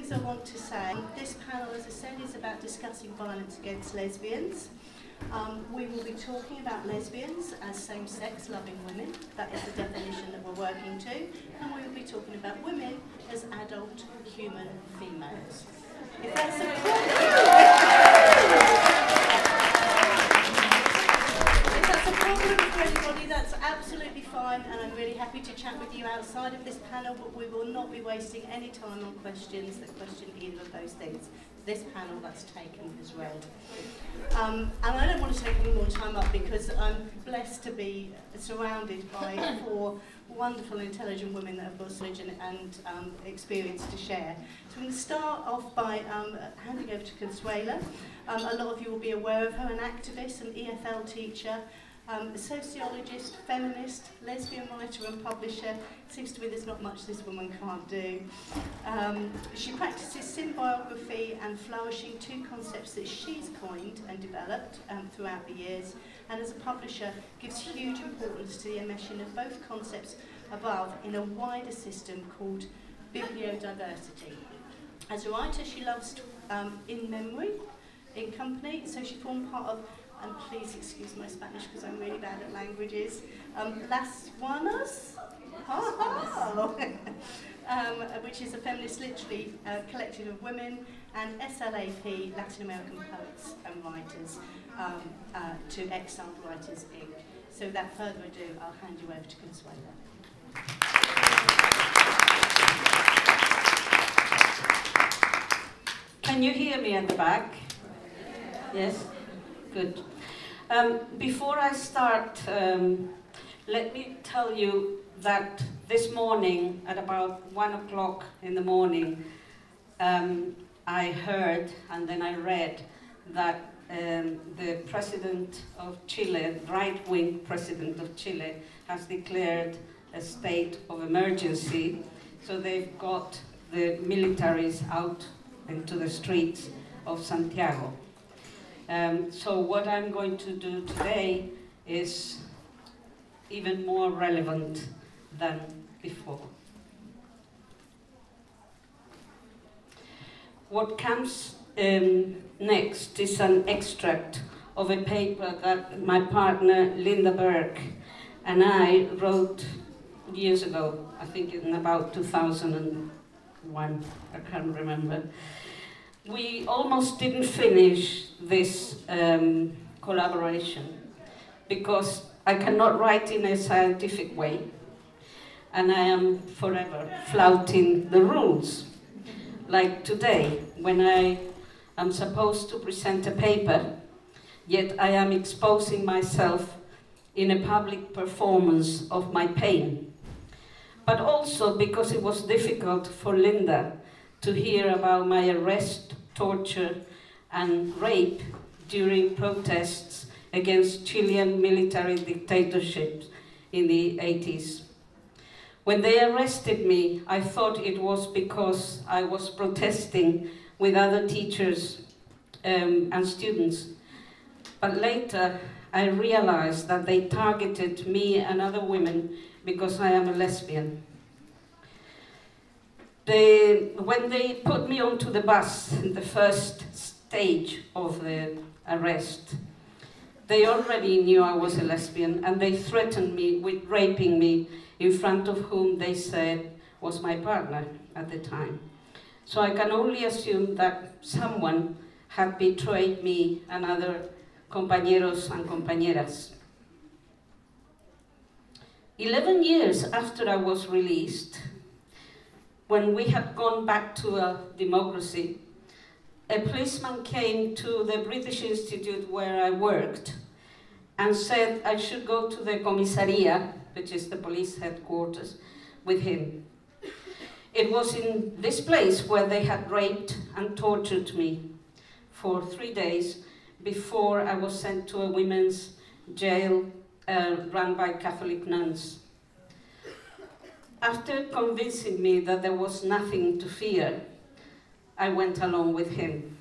things I want to say. This panel, as I said, is about discussing violence against lesbians. Um, we will be talking about lesbians as same-sex loving women. That is the definition that we're working to. And we will be talking about women as adult human females. If that's if fine, and I'm really happy to chat with you outside of this panel, but we will not be wasting any time on questions that question either of those things. This panel that's taken is read. Um, and I don't want to take any more time up because I'm blessed to be surrounded by four wonderful, intelligent women that have got knowledge and, and um, experience to share. So I'm going to start off by um, handing over to Consuelo. Um, a lot of you will be aware of her, an activist, an EFL teacher, um, a sociologist, feminist, lesbian writer and publisher. Seems to me there's not much this woman can't do. Um, she practices symbiography and flourishing, two concepts that she's coined and developed um, throughout the years. And as a publisher, gives huge importance to the enmeshing of both concepts above in a wider system called bibliodiversity. As a writer, she loves um, in memory, in company, so she formed part of and please excuse my Spanish because I'm really bad at languages. Um, Las Juanas, um, which is a feminist literary uh, collective of women, and SLAP, Latin American Poets and Writers, um, uh, to Exiled Writers Inc. So without further ado, I'll hand you over to Consuelo. Can you hear me at the back? Yes? Good. Um, before I start, um, let me tell you that this morning, at about one o'clock in the morning, um, I heard and then I read that um, the president of Chile, right wing president of Chile, has declared a state of emergency. So they've got the militaries out into the streets of Santiago. Um, so what I'm going to do today is even more relevant than before. What comes um, next is an extract of a paper that my partner Lynda Birke and I wrote years ago, I think in about 2001, I can't remember we almost didn't finish this um, collaboration because I cannot write in a scientific way and I am forever flouting the rules. Like today, when I am supposed to present a paper, yet I am exposing myself in a public performance of my pain. But also because it was difficult for Lynda to hear about my arrest, torture, and rape during protests against Chilean military dictatorships in the 80s. When they arrested me, I thought it was because I was protesting with other teachers um, and students. But later, I realized that they targeted me and other women because I am a lesbian. They, when they put me onto the bus, in the first stage of the arrest, they already knew I was a lesbian and they threatened me with raping me in front of whom they said was my partner at the time. So I can only assume that someone had betrayed me and other compañeros and compañeras. Eleven years after I was released, when we had gone back to a democracy, a policeman came to the British Institute where I worked and said I should go to the comisaria, which is the police headquarters, with him. It was in this place where they had raped and tortured me for three days before I was sent to a women's jail uh, run by Catholic nuns. After convincing me that there was nothing to fear, I went along with him.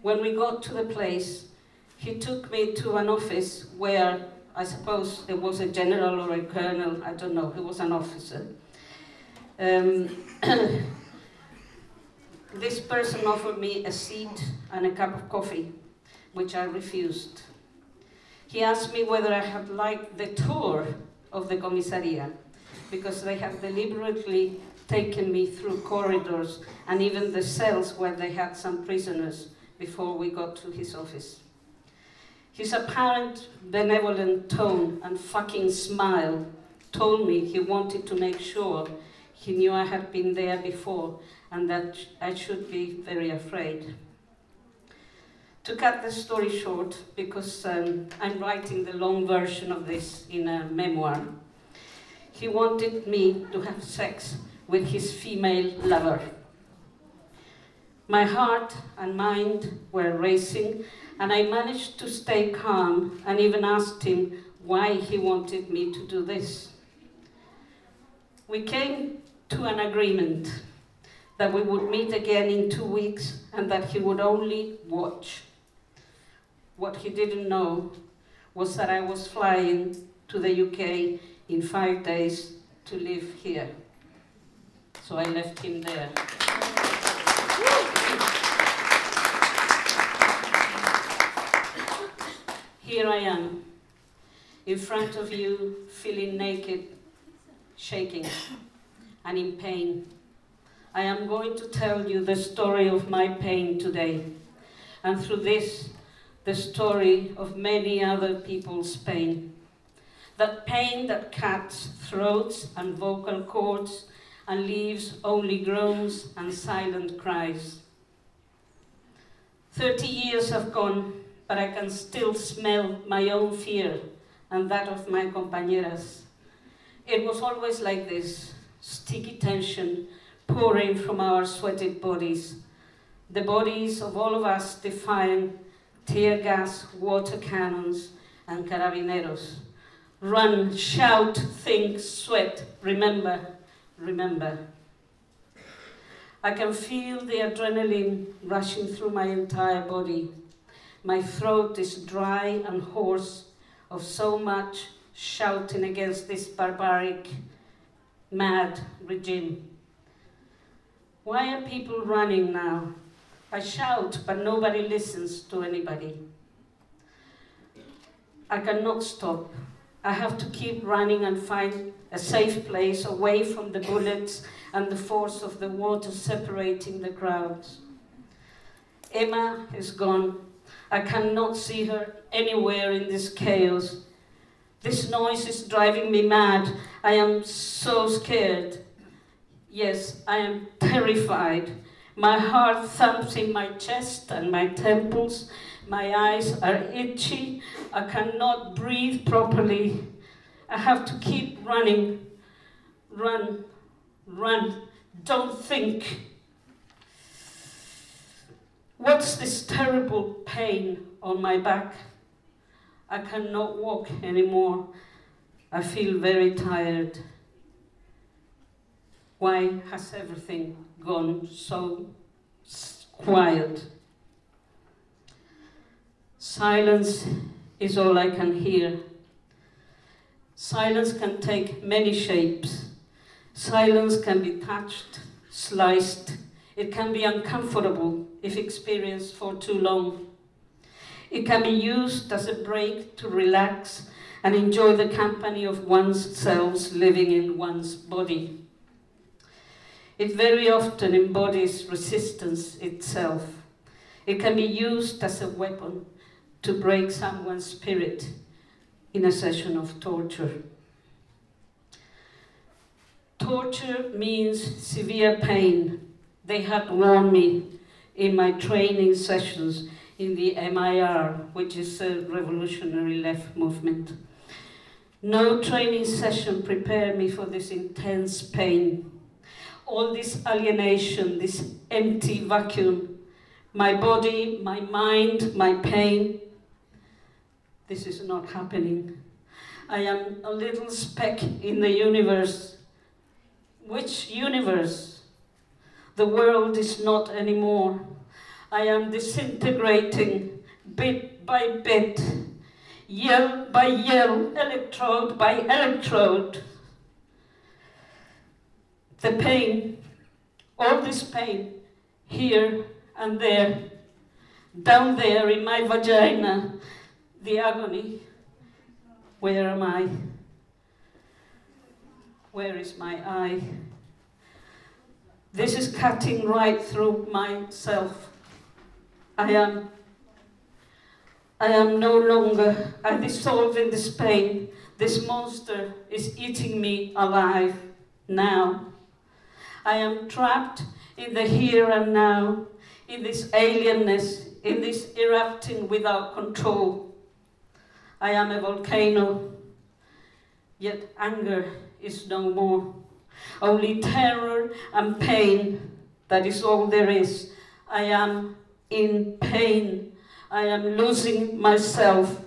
When we got to the place, he took me to an office where I suppose there was a general or a colonel, I don't know, he was an officer. Um, this person offered me a seat and a cup of coffee, which I refused. He asked me whether I had liked the tour of the commissariat, because they have deliberately taken me through corridors and even the cells where they had some prisoners before we got to his office. His apparent benevolent tone and fucking smile told me he wanted to make sure he knew I had been there before and that I should be very afraid. To cut the story short, because um, I'm writing the long version of this in a memoir, he wanted me to have sex with his female lover. My heart and mind were racing, and I managed to stay calm and even asked him why he wanted me to do this. We came to an agreement that we would meet again in two weeks and that he would only watch. What he didn't know was that I was flying to the UK in five days to live here. So I left him there. Here I am, in front of you, feeling naked, shaking, and in pain. I am going to tell you the story of my pain today, and through this, the story of many other people's pain. That pain that cuts throats and vocal cords and leaves only groans and silent cries. Thirty years have gone, but I can still smell my own fear and that of my compañeras. It was always like this sticky tension pouring from our sweated bodies. The bodies of all of us defying tear gas, water cannons, and carabineros. Run, shout, think, sweat, remember, remember. I can feel the adrenaline rushing through my entire body. My throat is dry and hoarse of so much shouting against this barbaric, mad regime. Why are people running now? I shout, but nobody listens to anybody. I cannot stop. I have to keep running and find a safe place away from the bullets and the force of the water separating the crowds. Emma is gone. I cannot see her anywhere in this chaos. This noise is driving me mad. I am so scared. Yes, I am terrified. My heart thumps in my chest and my temples. My eyes are itchy. I cannot breathe properly. I have to keep running. Run, run. Don't think. What's this terrible pain on my back? I cannot walk anymore. I feel very tired. Why has everything gone so quiet? Silence is all I can hear. Silence can take many shapes. Silence can be touched, sliced. It can be uncomfortable if experienced for too long. It can be used as a break to relax and enjoy the company of one's selves living in one's body. It very often embodies resistance itself. It can be used as a weapon to break someone's spirit in a session of torture. Torture means severe pain. They had warned me in my training sessions in the MIR, which is a revolutionary left movement. No training session prepared me for this intense pain all this alienation, this empty vacuum, my body, my mind, my pain. This is not happening. I am a little speck in the universe. Which universe? The world is not anymore. I am disintegrating bit by bit, yell by yell, electrode by electrode the pain, all this pain, here and there, down there in my vagina, the agony. Where am I? Where is my eye? This is cutting right through myself. I am I am no longer, I dissolve in this pain. This monster is eating me alive now. I am trapped in the here and now, in this alienness, in this erupting without control. I am a volcano, yet anger is no more. Only terror and pain, that is all there is. I am in pain. I am losing myself.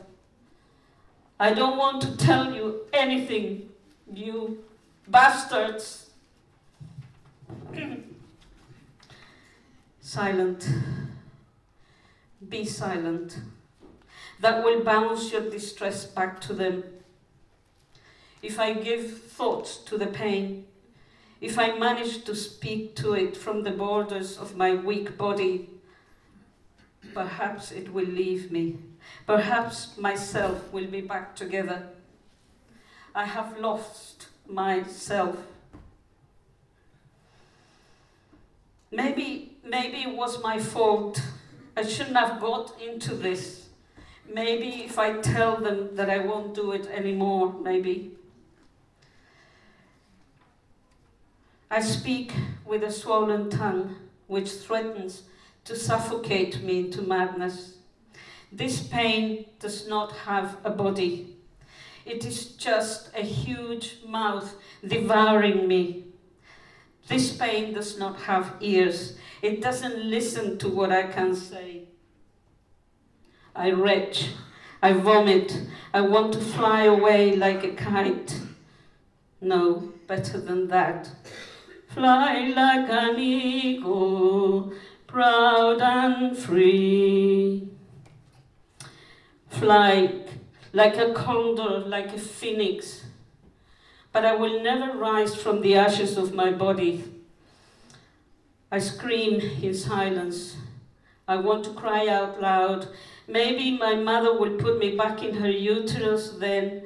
I don't want to tell you anything, you bastards. silent. Be silent. That will bounce your distress back to them. If I give thought to the pain, if I manage to speak to it from the borders of my weak body, perhaps it will leave me. Perhaps myself will be back together. I have lost myself. Maybe, maybe it was my fault. I shouldn't have got into this. Maybe if I tell them that I won't do it anymore, maybe. I speak with a swollen tongue which threatens to suffocate me into madness. This pain does not have a body. It is just a huge mouth devouring me. This pain does not have ears. It doesn't listen to what I can say. I retch. I vomit. I want to fly away like a kite. No, better than that. Fly like an eagle, proud and free. Fly like a condor, like a phoenix. But I will never rise from the ashes of my body. I scream in silence. I want to cry out loud. Maybe my mother will put me back in her uterus then,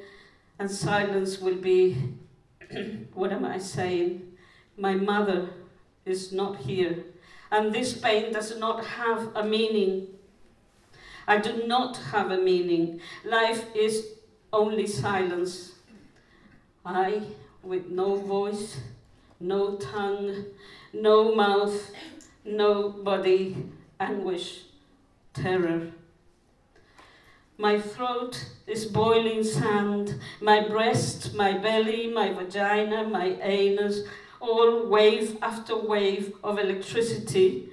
and silence will be. what am I saying? My mother is not here, and this pain does not have a meaning. I do not have a meaning. Life is only silence. I, with no voice, no tongue, no mouth, no body, anguish, terror. My throat is boiling sand, my breast, my belly, my vagina, my anus, all wave after wave of electricity,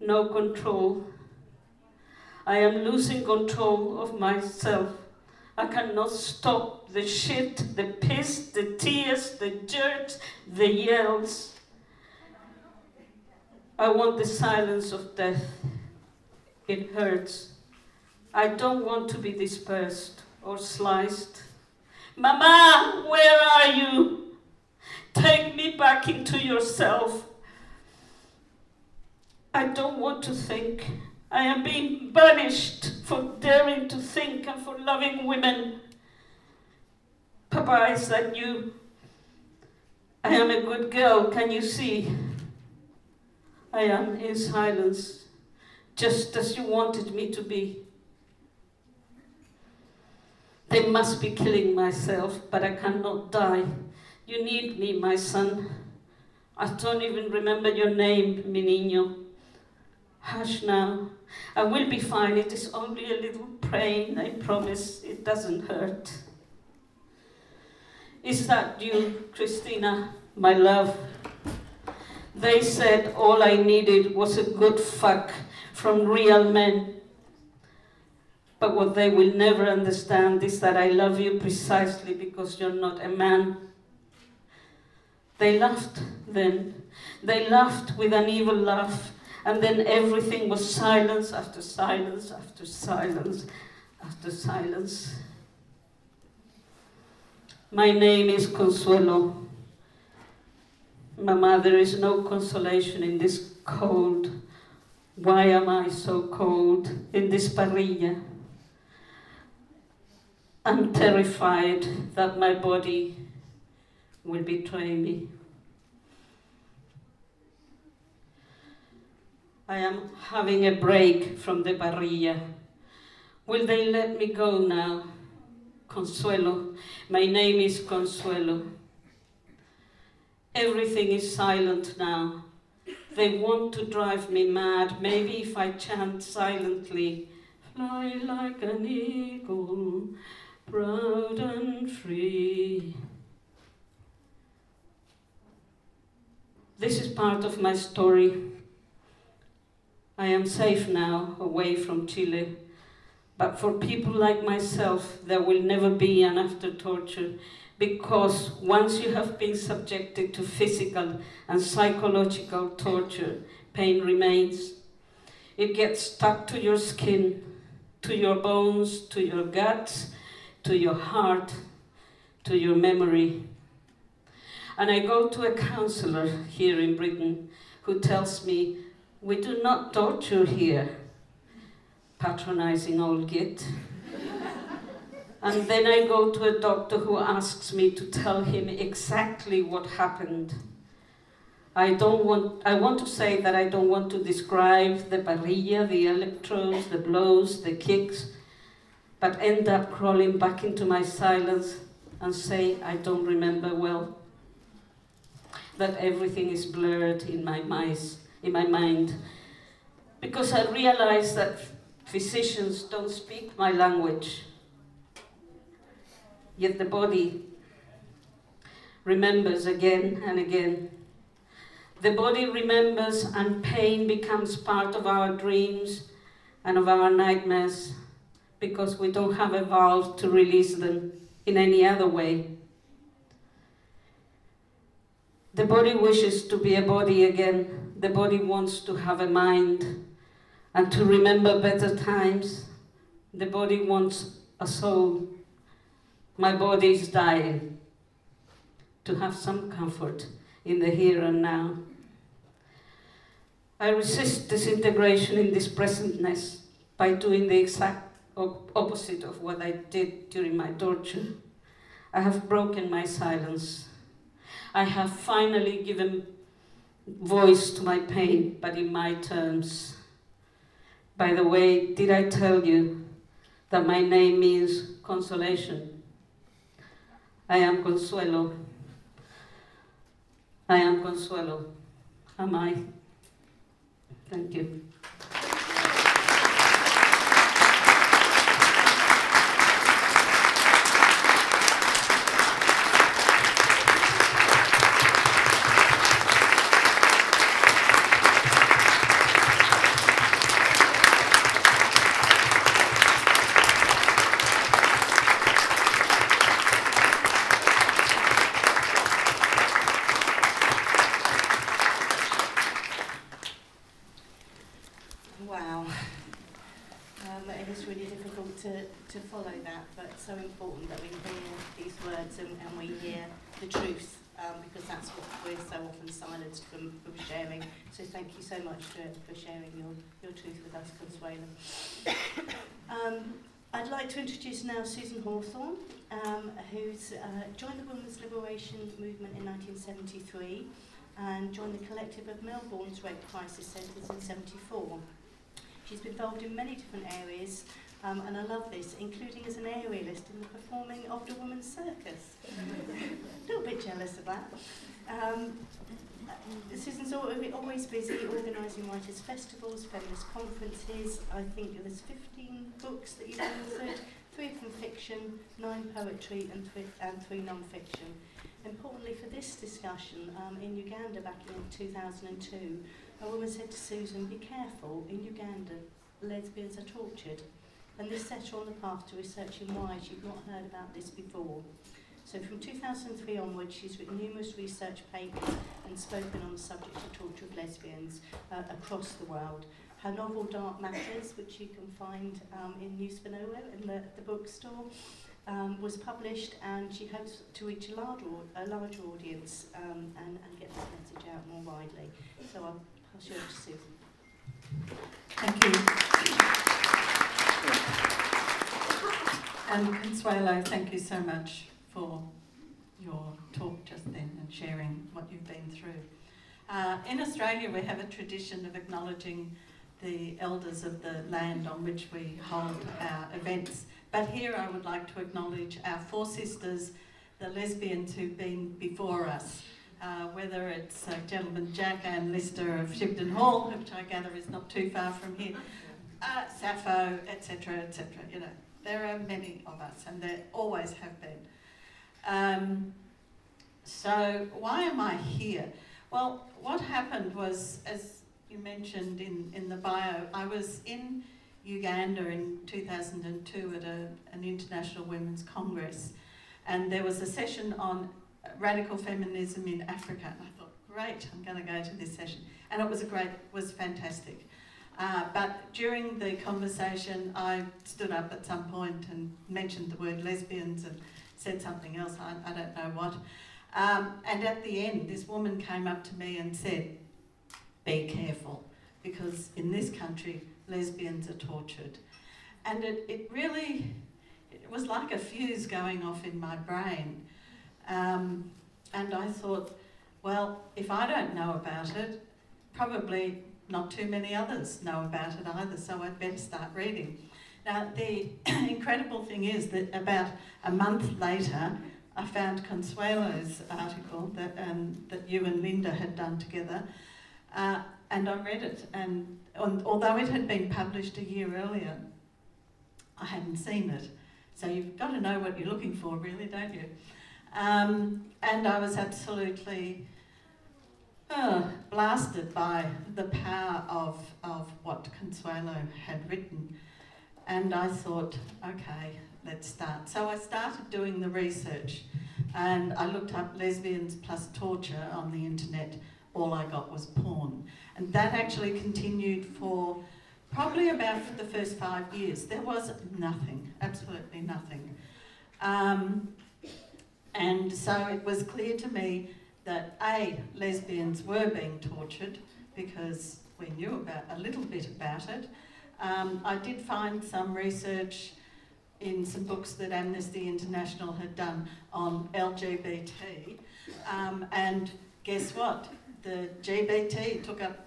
no control. I am losing control of myself. I cannot stop the shit, the piss, the tears, the jerks, the yells. I want the silence of death. It hurts. I don't want to be dispersed or sliced. Mama, where are you? Take me back into yourself. I don't want to think. I am being banished for daring to think and for loving women. Papa, is that you? I am a good girl, can you see? I am in silence, just as you wanted me to be. They must be killing myself, but I cannot die. You need me, my son. I don't even remember your name, mi niño. Hush now. I will be fine. It is only a little pain. I promise it doesn't hurt. Is that you, Christina, my love? They said all I needed was a good fuck from real men. But what they will never understand is that I love you precisely because you're not a man. They laughed then. They laughed with an evil laugh, and then everything was silence after silence after silence after silence. My name is Consuelo. Mama, there is no consolation in this cold. Why am I so cold in this parrilla? I'm terrified that my body will betray me. I am having a break from the parrilla. Will they let me go now? Consuelo. My name is Consuelo. Everything is silent now. They want to drive me mad. Maybe if I chant silently, fly like an eagle, proud and free. This is part of my story. I am safe now, away from Chile. But for people like myself, there will never be an after torture because once you have been subjected to physical and psychological torture, pain remains. It gets stuck to your skin, to your bones, to your guts, to your heart, to your memory. And I go to a counselor here in Britain who tells me, We do not torture here. Patronizing old git. and then I go to a doctor who asks me to tell him exactly what happened. I don't want, I want to say that I don't want to describe the parrilla, the electrodes, the blows, the kicks, but end up crawling back into my silence and say I don't remember well that everything is blurred in my, mice, in my mind. Because I realize that physicians don't speak my language. Yet the body remembers again and again. The body remembers, and pain becomes part of our dreams and of our nightmares because we don't have a valve to release them in any other way. The body wishes to be a body again. The body wants to have a mind and to remember better times. The body wants a soul. My body is dying to have some comfort in the here and now. I resist disintegration in this presentness by doing the exact op- opposite of what I did during my torture. I have broken my silence. I have finally given voice to my pain, but in my terms. By the way, did I tell you that my name means consolation? I am Consuelo. I am Consuelo. Am I? Thank you. Wow. Um, it is really difficult to, to follow that, but so important that we hear these words and, and we hear the truth, um, because that's what we're so often silenced from, from sharing. So thank you so much for, sharing your, your truth with us, Consuelo. Um, I'd like to introduce now Susan Hawthorne, um, who's uh, joined the Women's Liberation Movement in 1973 and joined the collective of Melbourne's rape crisis centres in 74. She's been involved in many different areas, um, and I love this, including as an aerialist in the performing of the Women's Circus. a little bit jealous of that. Um, Susan's always busy organising writers' festivals, feminist conferences. I think there's 15 books that you've authored, three from fiction, nine poetry, and three, and three non-fiction. Importantly for this discussion, um, in Uganda back in 2002, a woman said to Susan, be careful, in Uganda, lesbians are tortured. And this set her on the path to researching why she'd not heard about this before. So from 2003 onwards, she's written numerous research papers and spoken on the subject of torture of lesbians uh, across the world. Her novel Dark Matters, which you can find um, in News Vanilla in the, the bookstore, um, was published and she hopes to reach a larger, a larger audience um, and, and get this message out more widely. So I'll pass you over to Susan. Thank you. And Consuelo, thank you so much for your talk just then and sharing what you've been through. Uh, in Australia, we have a tradition of acknowledging the elders of the land on which we hold our events. But here I would like to acknowledge our four sisters, the lesbians who've been before us. Uh, whether it's uh, gentleman Jack Anne Lister of Shibden Hall, which I gather is not too far from here, uh, Sappho, etc., etc. You know, there are many of us, and there always have been. Um, so why am I here? Well, what happened was, as you mentioned in, in the bio, I was in Uganda in 2002 at a, an International Women's Congress, and there was a session on radical feminism in Africa. And I thought, great, I'm going to go to this session. And it was a great, was fantastic. Uh, but during the conversation, I stood up at some point and mentioned the word lesbians and said something else, I, I don't know what. Um, and at the end, this woman came up to me and said, Be careful, because in this country, lesbians are tortured. And it, it really, it was like a fuse going off in my brain. Um, and I thought, well, if I don't know about it, probably not too many others know about it either, so I'd better start reading. Now, the incredible thing is that about a month later, I found Consuelo's article that, um, that you and Lynda had done together, uh, and I read it. And on, although it had been published a year earlier, I hadn't seen it. So you've got to know what you're looking for, really, don't you? Um, and I was absolutely uh, blasted by the power of, of what Consuelo had written. And I thought, okay, let's start. So I started doing the research and I looked up lesbians plus torture on the internet. All I got was porn. And that actually continued for probably about the first five years. There was nothing, absolutely nothing. Um, and so it was clear to me that A, lesbians were being tortured because we knew about a little bit about it. Um, I did find some research in some books that Amnesty International had done on LGBT, um, and guess what? The GBT took up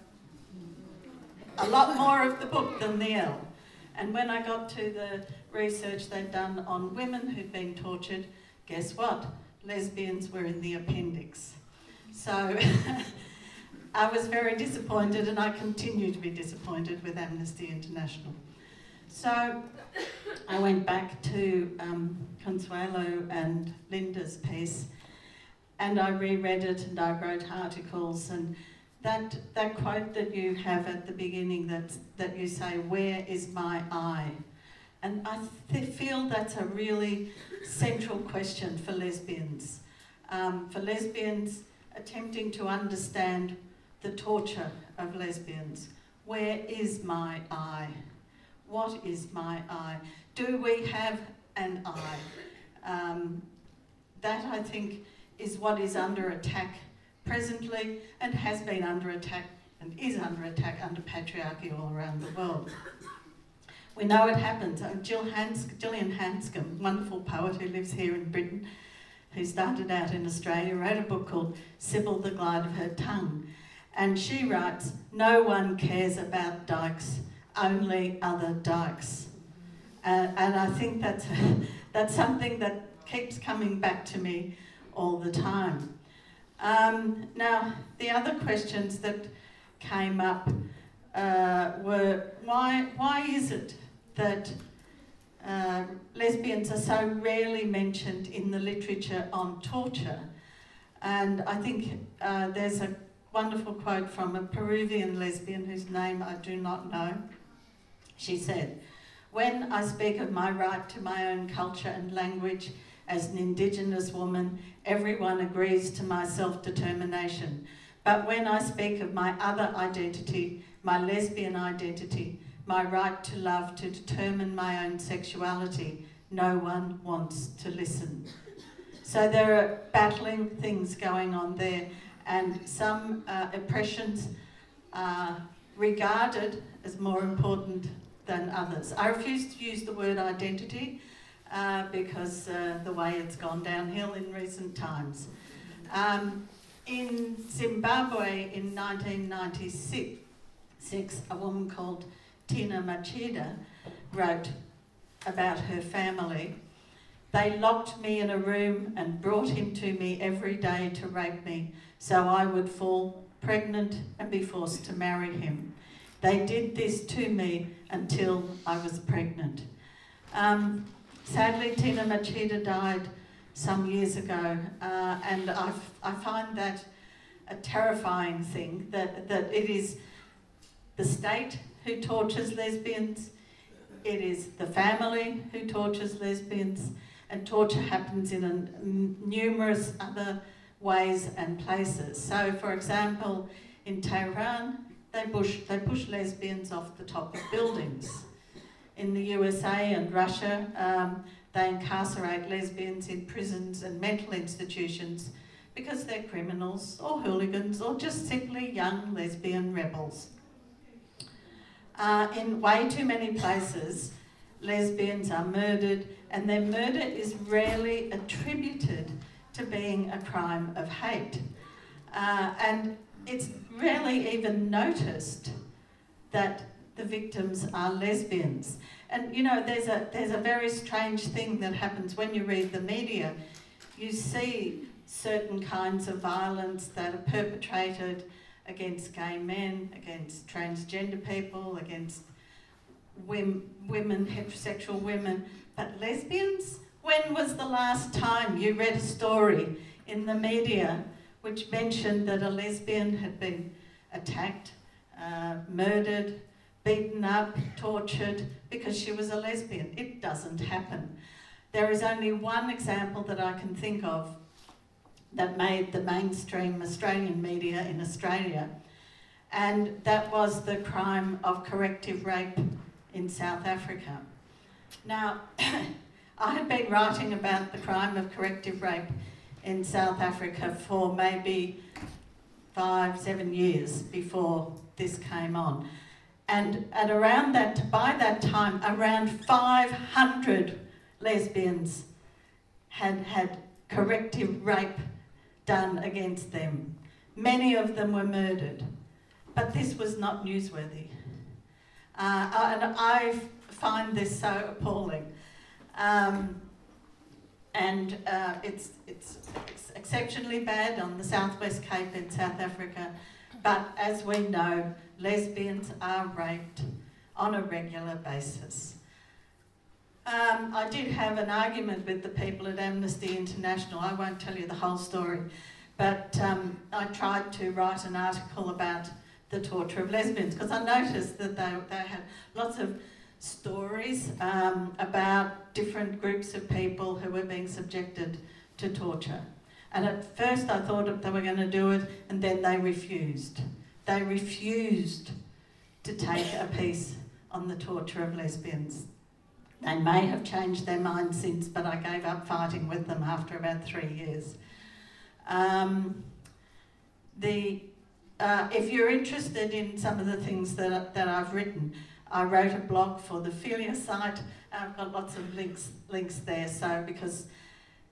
a lot more of the book than the L. And when I got to the research they'd done on women who'd been tortured, guess what? Lesbians were in the appendix. So I was very disappointed, and I continue to be disappointed with Amnesty International. So I went back to um, Consuelo and Lynda's piece, and I reread it, and I wrote articles, and that that quote that you have at the beginning that that you say, "Where is my I?" And I th- feel that's a really central question for lesbians. Um, for lesbians attempting to understand the torture of lesbians. Where is my I? What is my I? Do we have an I? Um, that, I think, is what is under attack presently and has been under attack and is under attack under patriarchy all around the world. We know it happens. Jill Hans- Gillian Hanscombe, wonderful poet who lives here in Britain, who started out in Australia, wrote a book called Sybil the Glide of Her Tongue. And she writes, No one cares about dykes, only other dykes. Uh, and I think that's, that's something that keeps coming back to me all the time. Um, now, the other questions that came up uh, were why, why is it that uh, lesbians are so rarely mentioned in the literature on torture? And I think uh, there's a wonderful quote from a Peruvian lesbian whose name I do not know. She said, When I speak of my right to my own culture and language as an Indigenous woman, everyone agrees to my self determination. But when I speak of my other identity, my lesbian identity, my right to love, to determine my own sexuality, no one wants to listen. So there are battling things going on there, and some uh, oppressions are regarded as more important than others. I refuse to use the word identity uh, because uh, the way it's gone downhill in recent times. Um, in Zimbabwe in 1996, a woman called Tina Machida wrote about her family. They locked me in a room and brought him to me every day to rape me so I would fall pregnant and be forced to marry him. They did this to me until I was pregnant. Um, sadly, Tina Machida died some years ago, uh, and i I find that a terrifying thing that, that it is the state who tortures lesbians, it is the family who tortures lesbians, and torture happens in a, numerous other ways and places. So, for example, in Tehran, they push, they push lesbians off the top of buildings. In the USA and Russia, um, they incarcerate lesbians in prisons and mental institutions because they're criminals or hooligans or just simply young lesbian rebels. Uh, in way too many places, lesbians are murdered, and their murder is rarely attributed to being a crime of hate. Uh, and it's rarely even noticed that the victims are lesbians. And you know, there's a, there's a very strange thing that happens when you read the media. You see certain kinds of violence that are perpetrated against gay men, against transgender people, against women, heterosexual women, but lesbians? When was the last time you read a story in the media which mentioned that a lesbian had been attacked, uh, murdered, beaten up, tortured because she was a lesbian. It doesn't happen. There is only one example that I can think of that made the mainstream Australian media in Australia, and that was the crime of corrective rape in South Africa. Now, I had been writing about the crime of corrective rape in South Africa for maybe five, seven years before this came on. And at around that, by that time, around 500 lesbians had had corrective rape done against them. Many of them were murdered. But this was not newsworthy. Uh, and I find this so appalling. Um, and uh, it's, it's, it's exceptionally bad on the Southwest Cape in South Africa. But as we know, lesbians are raped on a regular basis. Um, I did have an argument with the people at Amnesty International. I won't tell you the whole story, but um, I tried to write an article about the torture of lesbians because I noticed that they, they had lots of stories um, about different groups of people who were being subjected to torture. And at first I thought they were going to do it, and then they refused. They refused to take a piece on the torture of lesbians. They may have changed their mind since, but I gave up fighting with them after about three years. Um, the, uh, if you're interested in some of the things that, that I've written, I wrote a blog for the FiLiA site. I've got lots of links links there. So because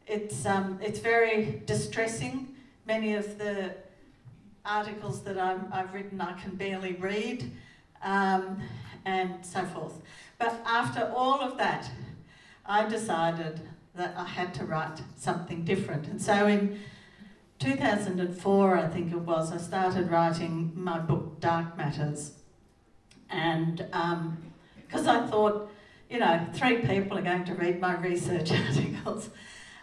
it's um, it's very distressing. Many of the articles that i have written I can barely read, um, and so forth. But after all of that, I decided that I had to write something different. And so in 2004, I think it was, I started writing my book Dark Matters. And because um, I thought, you know, three people are going to read my research articles.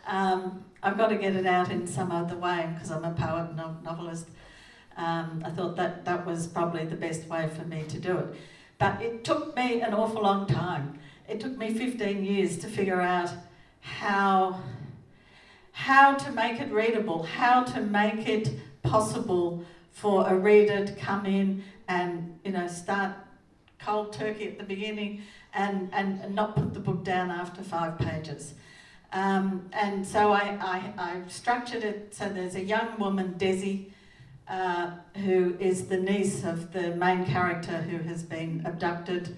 Um, I've got to get it out in some other way because I'm a poet and a novelist. Um, I thought that that was probably the best way for me to do it. But it took me an awful long time. It took me 15 years to figure out how, how to make it readable, how to make it possible for a reader to come in and you know start cold turkey at the beginning and, and, and not put the book down after five pages. Um, and so I, I, I structured it so there's a young woman, Desi, uh, who is the niece of the main character who has been abducted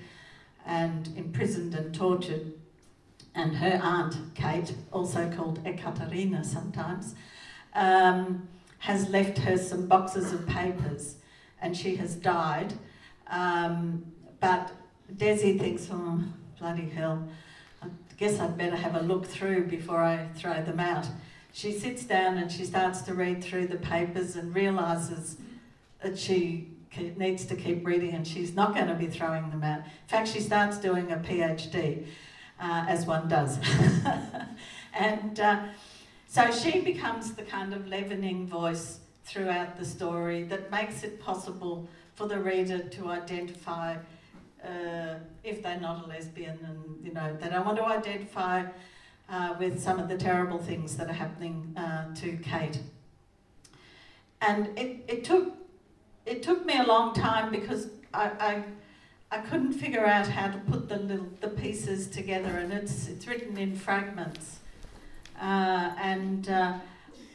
and imprisoned and tortured. And her aunt, Kate, also called Ekaterina sometimes, um, has left her some boxes of papers and she has died. Um, but Desi thinks, oh, bloody hell, I guess I'd better have a look through before I throw them out. She sits down and she starts to read through the papers and realises that she needs to keep reading and she's not going to be throwing them out. In fact, she starts doing a PhD, uh, as one does. and uh, so she becomes the kind of leavening voice throughout the story that makes it possible for the reader to identify uh, if they're not a lesbian and you know they don't want to identify uh, with some of the terrible things that are happening uh, to Kate. And it, it took it took me a long time because I, I I couldn't figure out how to put the little the pieces together, and it's it's written in fragments. Uh, and uh,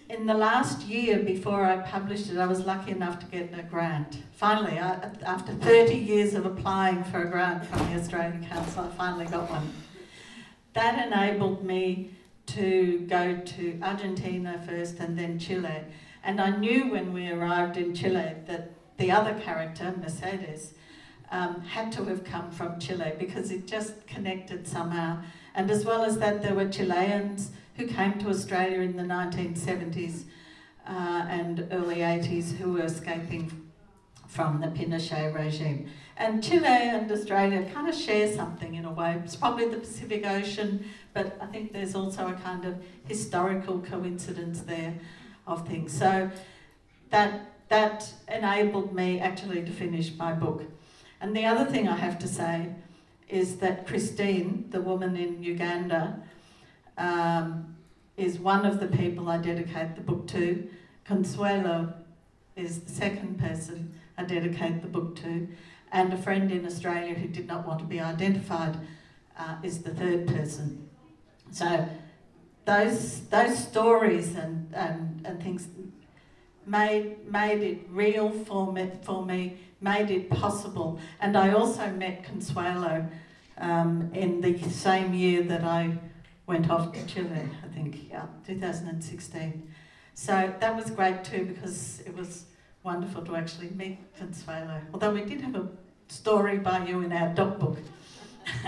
in the last year before I published it, I was lucky enough to get a grant. Finally, I, after 30 years of applying for a grant from the Australian Council, I finally got one. That enabled me to go to Argentina first and then Chile. And I knew when we arrived in Chile that the other character, Mercedes, um, had to have come from Chile because it just connected somehow. And as well as that, there were Chileans who came to Australia in the 1970s uh, and early 80s who were escaping from the Pinochet regime. And Chile and Australia kind of share something in a way. It's probably the Pacific Ocean, but I think there's also a kind of historical coincidence there of things. So that that enabled me actually to finish my book. And the other thing I have to say is that Christine, the woman in Uganda, um, is one of the people I dedicate the book to. Consuelo is the second person I dedicate the book to. And a friend in Australia who did not want to be identified uh, is the third person. So those, those stories and, and, and things made, made it real for me, for me, made it possible. And I also met Consuelo um, in the same year that I went off to Chile, I think, yeah, 2016. So that was great too because it was wonderful to actually meet Consuelo. Although we did have a story by you in our dog book.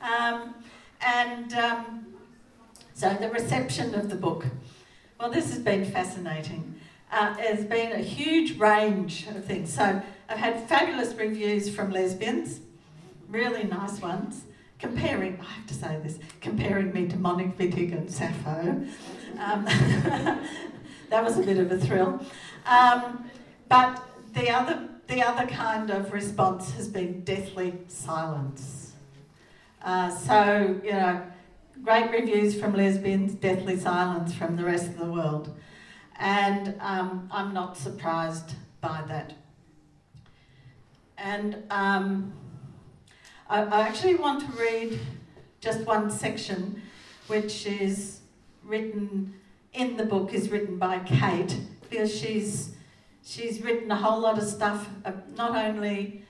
um, and um, so the reception of the book. Well, this has been fascinating. Uh, there's been a huge range of things. So I've had fabulous reviews from lesbians, really nice ones comparing, I have to say this, comparing me to Monique Wittig and Sappho. Um, that was a bit of a thrill. Um, but the other, the other kind of response has been deathly silence. Uh, so, you know, great reviews from lesbians, deathly silence from the rest of the world. And um, I'm not surprised by that. And um, I, I actually want to read just one section, which is written in the book, is written by Kate, because she's she's written a whole lot of stuff, uh, not only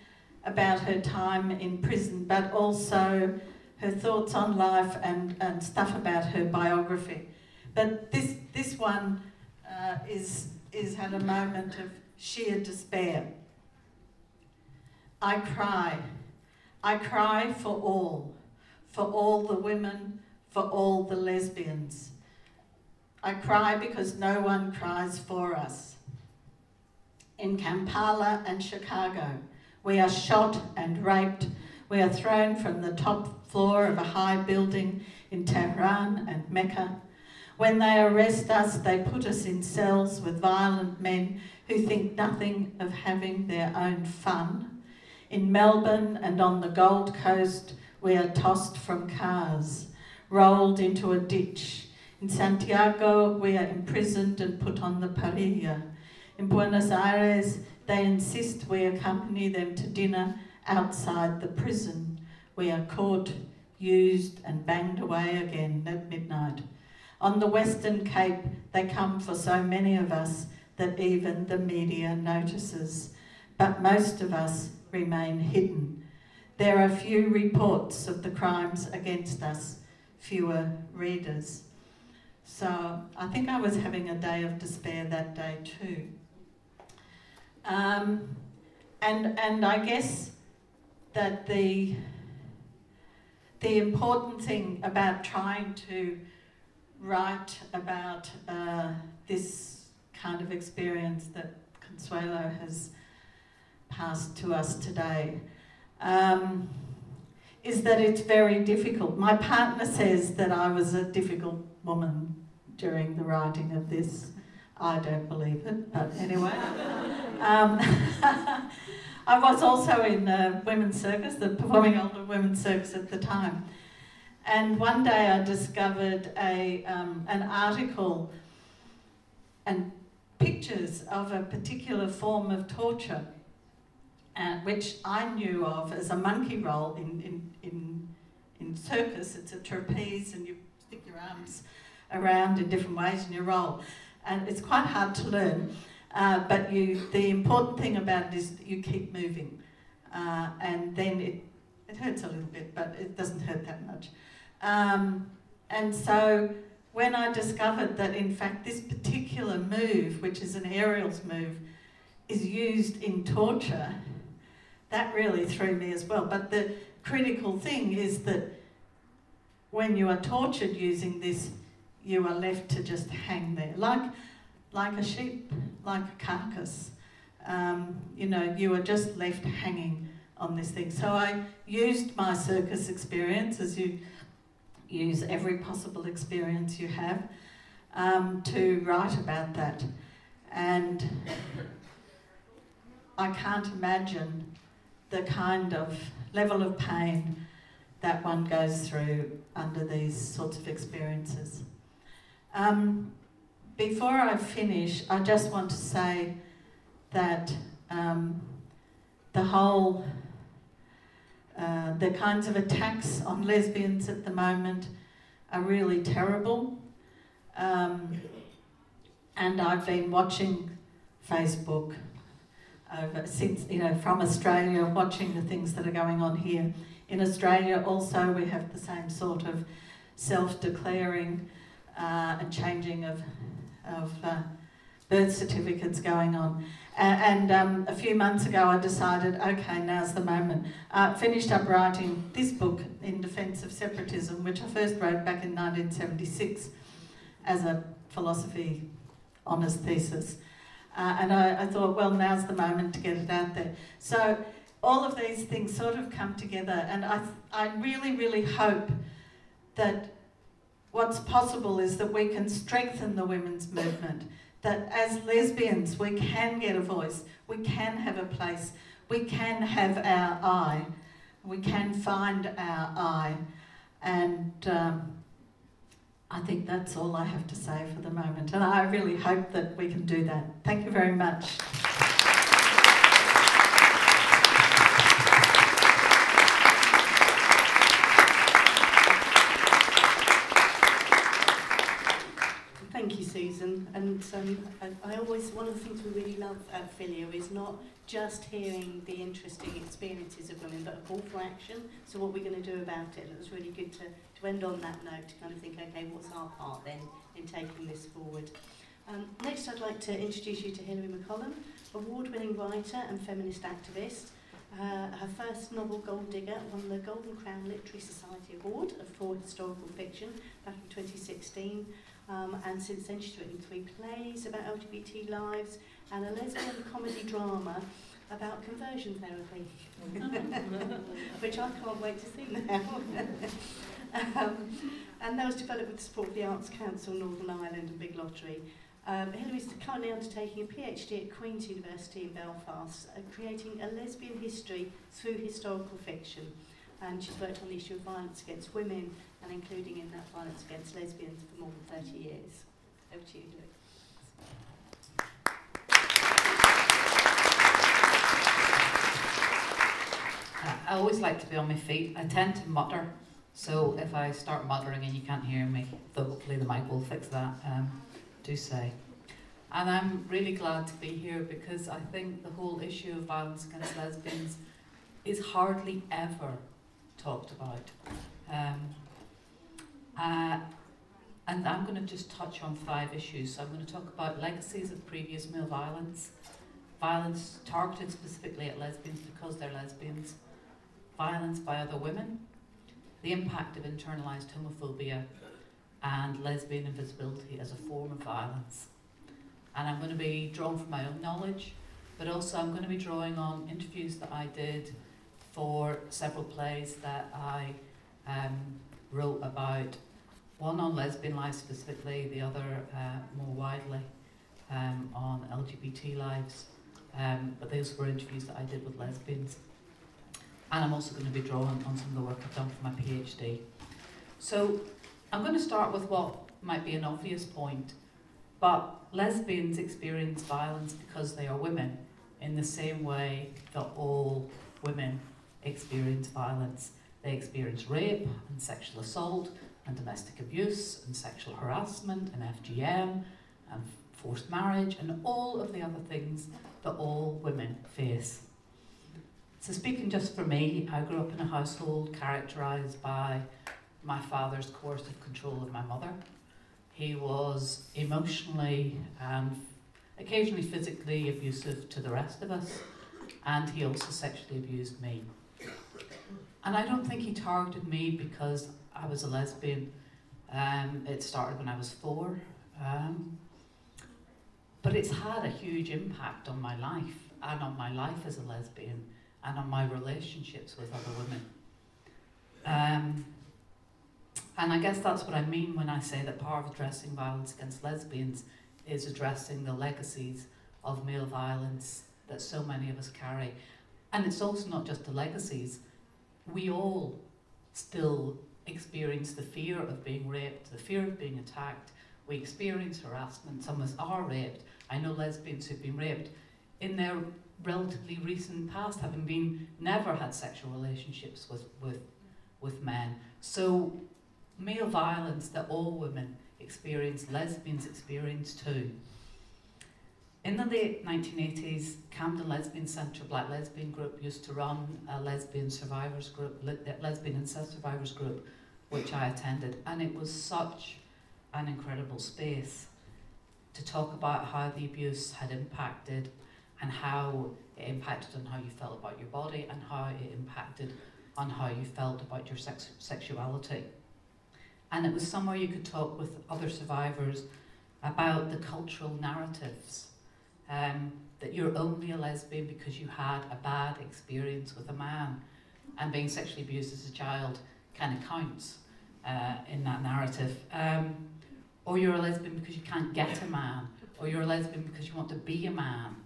about her time in prison, but also her thoughts on life and, and stuff about her biography. But this this one uh, is is at a moment of sheer despair. I cry I cry for all, for all the women, for all the lesbians. I cry because no one cries for us. In Kampala and Chicago, we are shot and raped. We are thrown from the top floor of a high building in Tehran and Mecca. When they arrest us, they put us in cells with violent men who think nothing of having their own fun. In Melbourne and on the Gold Coast, we are tossed from cars, rolled into a ditch. In Santiago, we are imprisoned and put on the parrilla. In Buenos Aires, they insist we accompany them to dinner outside the prison. We are caught, used, and banged away again at midnight. On the Western Cape, they come for so many of us that even the media notices, but most of us remain hidden. There are few reports of the crimes against us, fewer readers. So I think I was having a day of despair that day too. Um, and and I guess that the the important thing about trying to write about uh, this kind of experience that Consuelo has passed to us today um, is that it's very difficult. My partner says that I was a difficult woman during the writing of this. I don't believe it, but anyway. um, I was also in uh, Women's Circus, the Performing Older Women's Circus at the time. And one day I discovered a, um, an article and pictures of a particular form of torture, uh, which I knew of as a monkey roll in, in, in, in circus. It's a trapeze, and you stick your arms around in different ways and you roll. And it's quite hard to learn, uh, but you, the important thing about it is you keep moving. Uh, and then it, it hurts a little bit, but it doesn't hurt that much. Um, and so when I discovered that, in fact, this particular move, which is an aerials move, is used in torture, that really threw me as well. But the critical thing is that when you are tortured using this, you are left to just hang there, like, like a sheep, like a carcass. Um, you know, you are just left hanging on this thing. So I used my circus experience, as you use every possible experience you have um, to write about that. And I can't imagine the kind of level of pain that one goes through under these sorts of experiences. Um, before I finish, I just want to say that um, the whole uh, the kinds of attacks on lesbians at the moment are really terrible. Um, and I've been watching Facebook over since you know from Australia, watching the things that are going on here. In Australia, also we have the same sort of self-declaring uh, and changing of of uh, birth certificates going on. And, um, a few months ago, I decided, okay, now's the moment. Uh, finished up writing this book in defence of separatism, which I first wrote back in 1976 as a philosophy honours thesis. Uh, and I, I thought, well, now's the moment to get it out there. So all of these things sort of come together, and I, I really, really hope that what's possible is that we can strengthen the women's movement that as lesbians we can get a voice, we can have a place, we can have our eye, we can find our eye. And um, I think that's all I have to say for the moment. And I really hope that we can do that. Thank you very much. Susan. And um, I, always, one of the things we really love at FiLiA is not just hearing the interesting experiences of women, but a call for action. So what we're going to do about it. And it was really good to, to end on that note, to kind of think, okay, what's our part then in taking this forward? Um, next, I'd like to introduce you to Hilary McCollum, award-winning writer and feminist activist. Uh, her first novel, Gold Digger, won the Golden Crown Literary Society Award for historical fiction back in 2016. Um, and since then, she's written three plays about LGBT lives and a lesbian comedy drama about conversion therapy, which I can't wait to see now. um, and that was developed with the support of the Arts Council, Northern Ireland, and Big Lottery. Um, Hilary's currently undertaking a PhD at Queen's University in Belfast, uh, creating a lesbian history through historical fiction. And she's worked on the issue of violence against women and including in that violence against lesbians for more than 30 years. Over to you, Louis. I always like to be on my feet. I tend to mutter, so if I start muttering and you can't hear me, hopefully the mic will fix that. Um, do say. And I'm really glad to be here because I think the whole issue of violence against lesbians is hardly ever talked about. Um, uh, and I'm going to just touch on five issues. So I'm going to talk about legacies of previous male violence, violence targeted specifically at lesbians because they're lesbians, violence by other women, the impact of internalized homophobia, and lesbian invisibility as a form of violence. And I'm going to be drawing from my own knowledge, but also I'm going to be drawing on interviews that I did for several plays that I um, wrote about, one on lesbian lives specifically, the other uh, more widely um, on LGBT lives. Um, but those were interviews that I did with lesbians. And I'm also going to be drawing on some of the work I've done for my PhD. So I'm going to start with what might be an obvious point, but lesbians experience violence because they are women in the same way that all women experience violence. They experience rape and sexual assault and domestic abuse and sexual harassment and FGM and forced marriage and all of the other things that all women face. So, speaking just for me, I grew up in a household characterised by my father's coercive control of my mother. He was emotionally and occasionally physically abusive to the rest of us, and he also sexually abused me. And I don't think he targeted me because I was a lesbian. Um, it started when I was four. Um, but it's had a huge impact on my life and on my life as a lesbian and on my relationships with other women. Um, and I guess that's what I mean when I say that part of addressing violence against lesbians is addressing the legacies of male violence that so many of us carry. And it's also not just the legacies, we all still experience the fear of being raped, the fear of being attacked. We experience harassment. Some of us are raped. I know lesbians who've been raped in their relatively recent past, having been never had sexual relationships with, with, with men. So, male violence that all women experience, lesbians experience too. In the late 1980s, Camden Lesbian Centre Black Lesbian Group used to run a lesbian survivors group, lesbian and incest survivors group, which I attended, and it was such an incredible space to talk about how the abuse had impacted and how it impacted on how you felt about your body and how it impacted on how you felt about your sex- sexuality. And it was somewhere you could talk with other survivors about the cultural narratives um, that you're only a lesbian because you had a bad experience with a man, and being sexually abused as a child kind of counts uh, in that narrative. Um, or you're a lesbian because you can't get a man, or you're a lesbian because you want to be a man.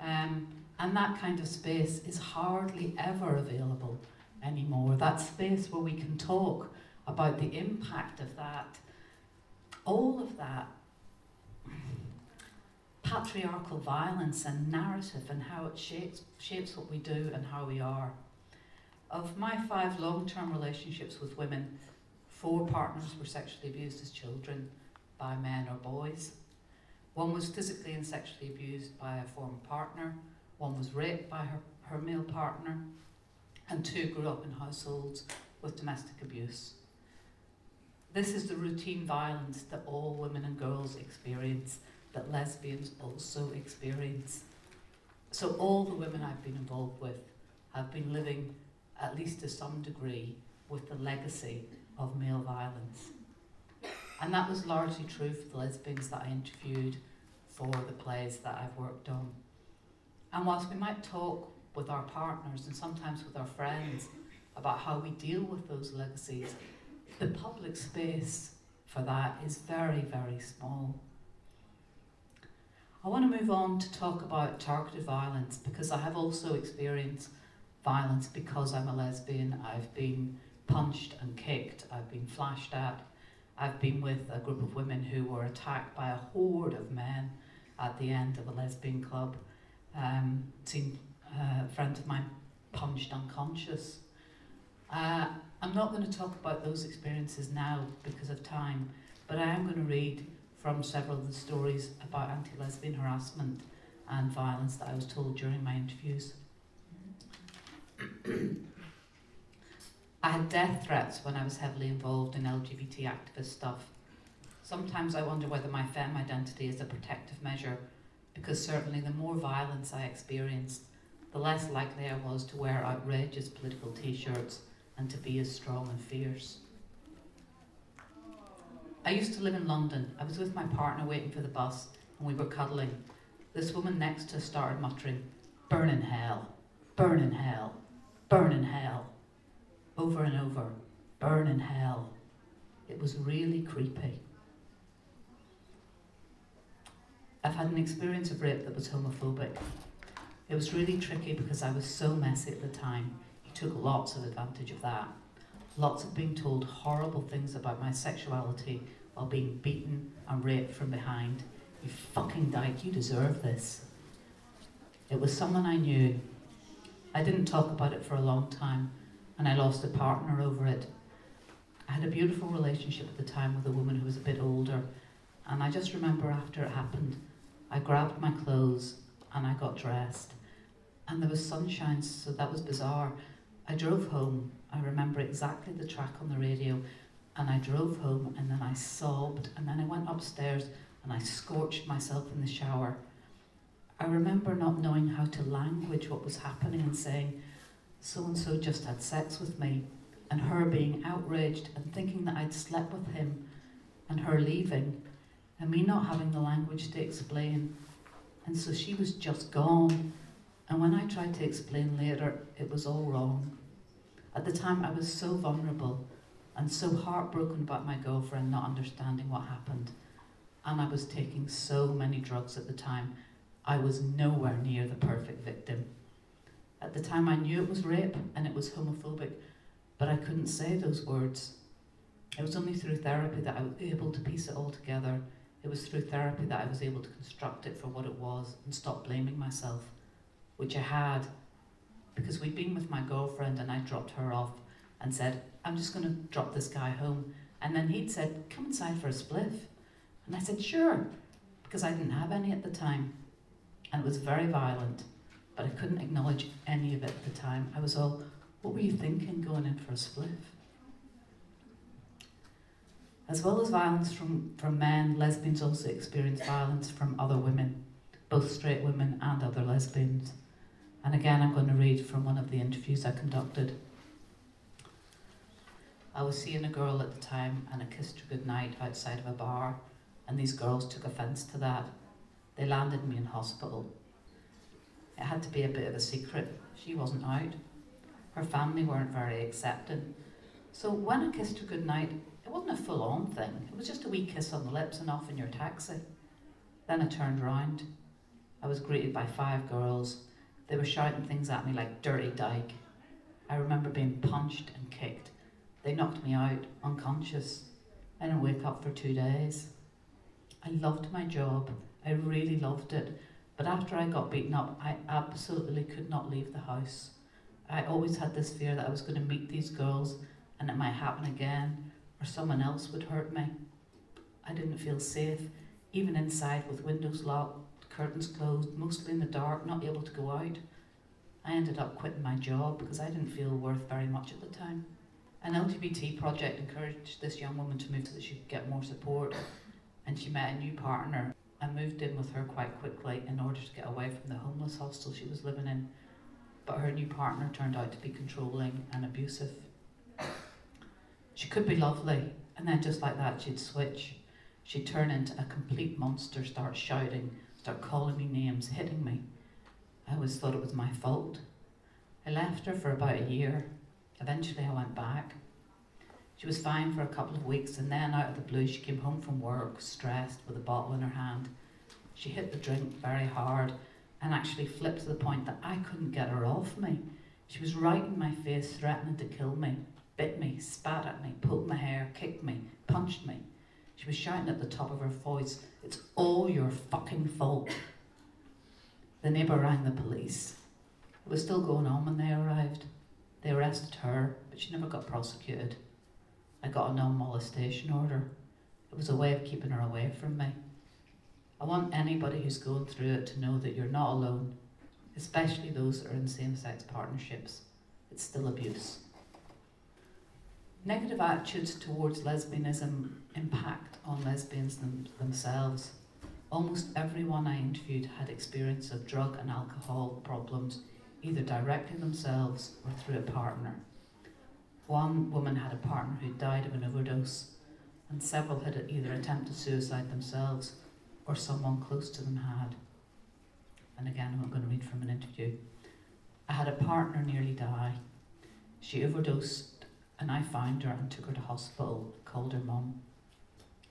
Um, and that kind of space is hardly ever available anymore. That space where we can talk about the impact of that, all of that patriarchal violence and narrative and how it shapes, shapes what we do and how we are. Of my five long term relationships with women, four partners were sexually abused as children by men or boys. One was physically and sexually abused by a former partner, one was raped by her, her male partner, and two grew up in households with domestic abuse. This is the routine violence that all women and girls experience that lesbians also experience. So, all the women I've been involved with have been living, at least to some degree, with the legacy of male violence. And that was largely true for the lesbians that I interviewed for the plays that I've worked on. And whilst we might talk with our partners and sometimes with our friends about how we deal with those legacies, the public space for that is very, very small. I want to move on to talk about targeted violence because I have also experienced violence because I'm a lesbian. I've been punched and kicked, I've been flashed at, I've been with a group of women who were attacked by a horde of men at the end of a lesbian club. Um, seen uh, a friend of mine punched unconscious. Uh, I'm not going to talk about those experiences now because of time, but I am going to read from several of the stories about anti lesbian harassment and violence that I was told during my interviews. I had death threats when I was heavily involved in LGBT activist stuff. Sometimes I wonder whether my femme identity is a protective measure, because certainly the more violence I experienced, the less likely I was to wear outrageous political t shirts and to be as strong and fierce. I used to live in London. I was with my partner waiting for the bus, and we were cuddling. This woman next to us started muttering, Burn in hell, burn in hell, burn in hell, over and over, burn in hell. It was really creepy. I've had an experience of rape that was homophobic. It was really tricky because I was so messy at the time. He took lots of advantage of that. Lots of being told horrible things about my sexuality while being beaten and raped from behind. You fucking dyke, you deserve this. It was someone I knew. I didn't talk about it for a long time, and I lost a partner over it. I had a beautiful relationship at the time with a woman who was a bit older, and I just remember after it happened, I grabbed my clothes and I got dressed. And there was sunshine, so that was bizarre. I drove home. I remember exactly the track on the radio, and I drove home and then I sobbed, and then I went upstairs and I scorched myself in the shower. I remember not knowing how to language what was happening and saying, so and so just had sex with me, and her being outraged and thinking that I'd slept with him, and her leaving, and me not having the language to explain. And so she was just gone. And when I tried to explain later, it was all wrong. At the time, I was so vulnerable and so heartbroken about my girlfriend not understanding what happened. And I was taking so many drugs at the time, I was nowhere near the perfect victim. At the time, I knew it was rape and it was homophobic, but I couldn't say those words. It was only through therapy that I was able to piece it all together. It was through therapy that I was able to construct it for what it was and stop blaming myself, which I had because we'd been with my girlfriend and I dropped her off and said, I'm just going to drop this guy home. And then he'd said, Come inside for a spliff. And I said, Sure, because I didn't have any at the time. And it was very violent, but I couldn't acknowledge any of it at the time. I was all, What were you thinking going in for a spliff? As well as violence from, from men, lesbians also experience violence from other women, both straight women and other lesbians. And again, I'm going to read from one of the interviews I conducted. I was seeing a girl at the time and I kissed her goodnight outside of a bar, and these girls took offence to that. They landed me in hospital. It had to be a bit of a secret. She wasn't out. Her family weren't very accepting. So when I kissed her goodnight, it wasn't a full on thing. It was just a wee kiss on the lips and off in your taxi. Then I turned round. I was greeted by five girls. They were shouting things at me like dirty dyke. I remember being punched and kicked. They knocked me out, unconscious. I didn't wake up for two days. I loved my job. I really loved it. But after I got beaten up, I absolutely could not leave the house. I always had this fear that I was going to meet these girls and it might happen again or someone else would hurt me. I didn't feel safe, even inside with windows locked, curtains closed, mostly in the dark, not able to go out. I ended up quitting my job because I didn't feel worth very much at the time. An LGBT project encouraged this young woman to move so that she could get more support, and she met a new partner and moved in with her quite quickly in order to get away from the homeless hostel she was living in. But her new partner turned out to be controlling and abusive. She could be lovely, and then just like that, she'd switch. She'd turn into a complete monster, start shouting, start calling me names, hitting me. I always thought it was my fault. I left her for about a year. Eventually, I went back. She was fine for a couple of weeks, and then out of the blue, she came home from work, stressed, with a bottle in her hand. She hit the drink very hard and actually flipped to the point that I couldn't get her off me. She was right in my face, threatening to kill me bit me, spat at me, pulled my hair, kicked me, punched me. She was shouting at the top of her voice, It's all your fucking fault. The neighbour rang the police. It was still going on when they arrived. They arrested her, but she never got prosecuted. I got a non molestation order. It was a way of keeping her away from me. I want anybody who's going through it to know that you're not alone, especially those that are in same sex partnerships. It's still abuse. Negative attitudes towards lesbianism impact on lesbians them, themselves. Almost everyone I interviewed had experience of drug and alcohol problems, either directly themselves or through a partner. One woman had a partner who died of an overdose, and several had either attempted suicide themselves or someone close to them had. And again, I'm going to read from an interview. I had a partner nearly die. She overdosed, and I found her and took her to hospital, called her mum.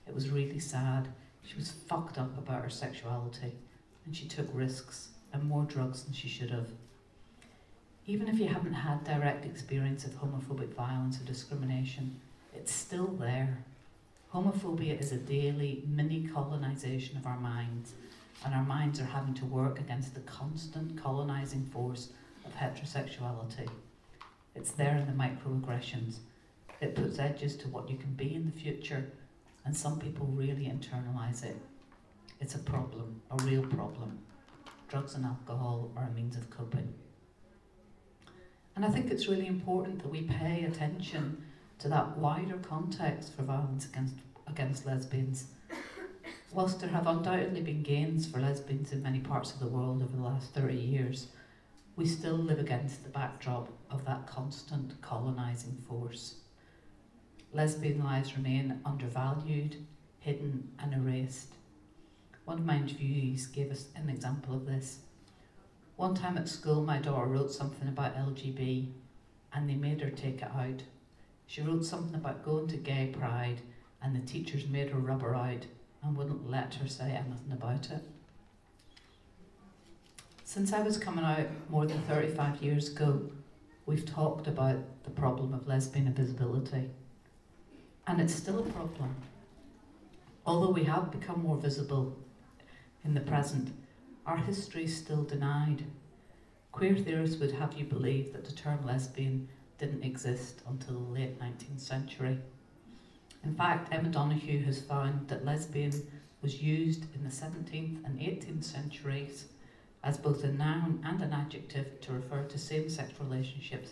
It was really sad. She was fucked up about her sexuality, and she took risks and more drugs than she should have. Even if you haven't had direct experience of homophobic violence or discrimination, it's still there. Homophobia is a daily mini colonisation of our minds, and our minds are having to work against the constant colonising force of heterosexuality. It's there in the microaggressions. It puts edges to what you can be in the future, and some people really internalise it. It's a problem, a real problem. Drugs and alcohol are a means of coping. And I think it's really important that we pay attention to that wider context for violence against, against lesbians. Whilst there have undoubtedly been gains for lesbians in many parts of the world over the last 30 years, we still live against the backdrop of that constant colonising force. Lesbian lives remain undervalued, hidden, and erased. One of my interviewees gave us an example of this. One time at school, my daughter wrote something about LGB, and they made her take it out. She wrote something about going to gay pride, and the teachers made her rub rubber out and wouldn't let her say anything about it. Since I was coming out more than 35 years ago, we've talked about the problem of lesbian invisibility. And it's still a problem. Although we have become more visible in the present, our history is still denied. Queer theorists would have you believe that the term lesbian didn't exist until the late 19th century. In fact, Emma Donoghue has found that lesbian was used in the 17th and 18th centuries as both a noun and an adjective to refer to same sex relationships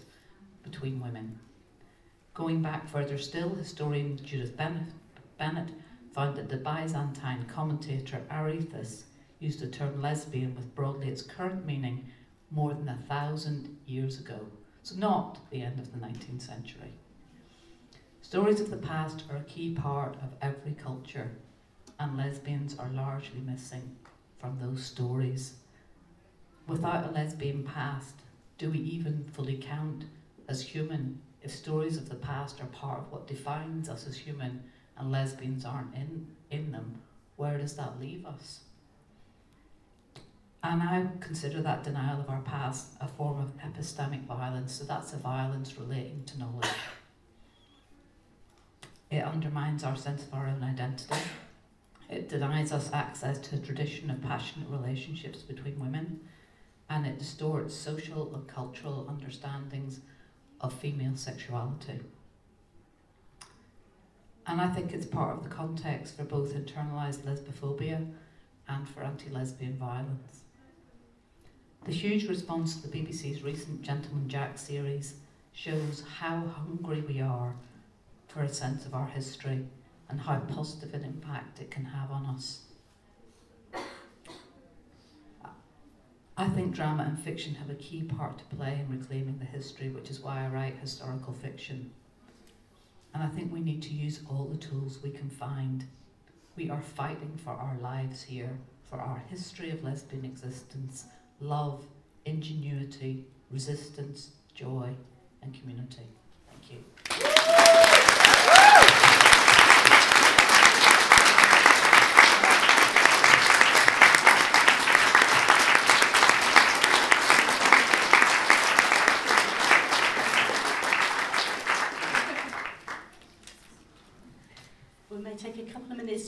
between women. Going back further still, historian Judith Bennett, found that the Byzantine commentator Arethas used the term lesbian with broadly its current meaning more than a thousand years ago. So, not the end of the 19th century. Stories of the past are a key part of every culture, and lesbians are largely missing from those stories. Without a lesbian past, do we even fully count as human if stories of the past are part of what defines us as human and lesbians aren't in, in them? Where does that leave us? And I consider that denial of our past a form of epistemic violence, so that's a violence relating to knowledge. It undermines our sense of our own identity. It denies us access to a tradition of passionate relationships between women, and it distorts social and cultural understandings of female sexuality. And I think it's part of the context for both internalised lesbophobia and for anti lesbian violence. The huge response to the BBC's recent Gentleman Jack series shows how hungry we are for a sense of our history and how positive an impact it can have on us. I think drama and fiction have a key part to play in reclaiming the history, which is why I write historical fiction. And I think we need to use all the tools we can find. We are fighting for our lives here, for our history of lesbian existence, love, ingenuity, resistance, joy, and community. Thank you.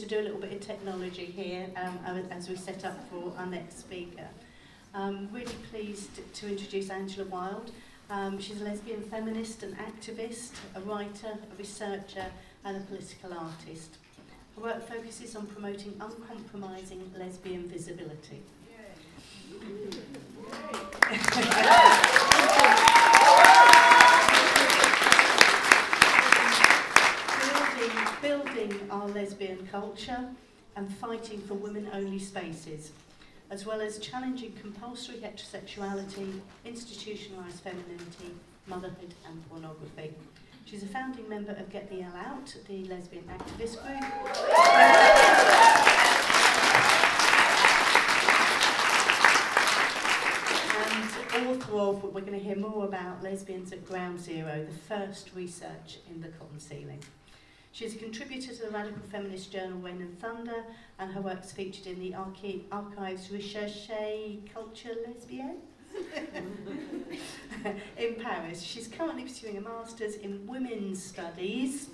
To do a little bit of technology here um, as we set up for our next speaker. Um, really pleased to introduce Angela Wild. Um, she's a lesbian feminist and activist, a writer, a researcher, and a political artist. Her work focuses on promoting uncompromising lesbian visibility. building, building our lesbian culture and fighting for women-only spaces, as well as challenging compulsory heterosexuality, institutionalised femininity, motherhood and pornography. She's a founding member of Get the L Out, the lesbian activist group. and author of, we're going to hear more about Lesbians at Ground Zero, the first research in the cotton ceiling. She's a contributor to the radical feminist journal Rain and Thunder, and her work's featured in the Archi- Archives Recherche Culture Lesbienne in Paris. She's currently pursuing a master's in women's studies.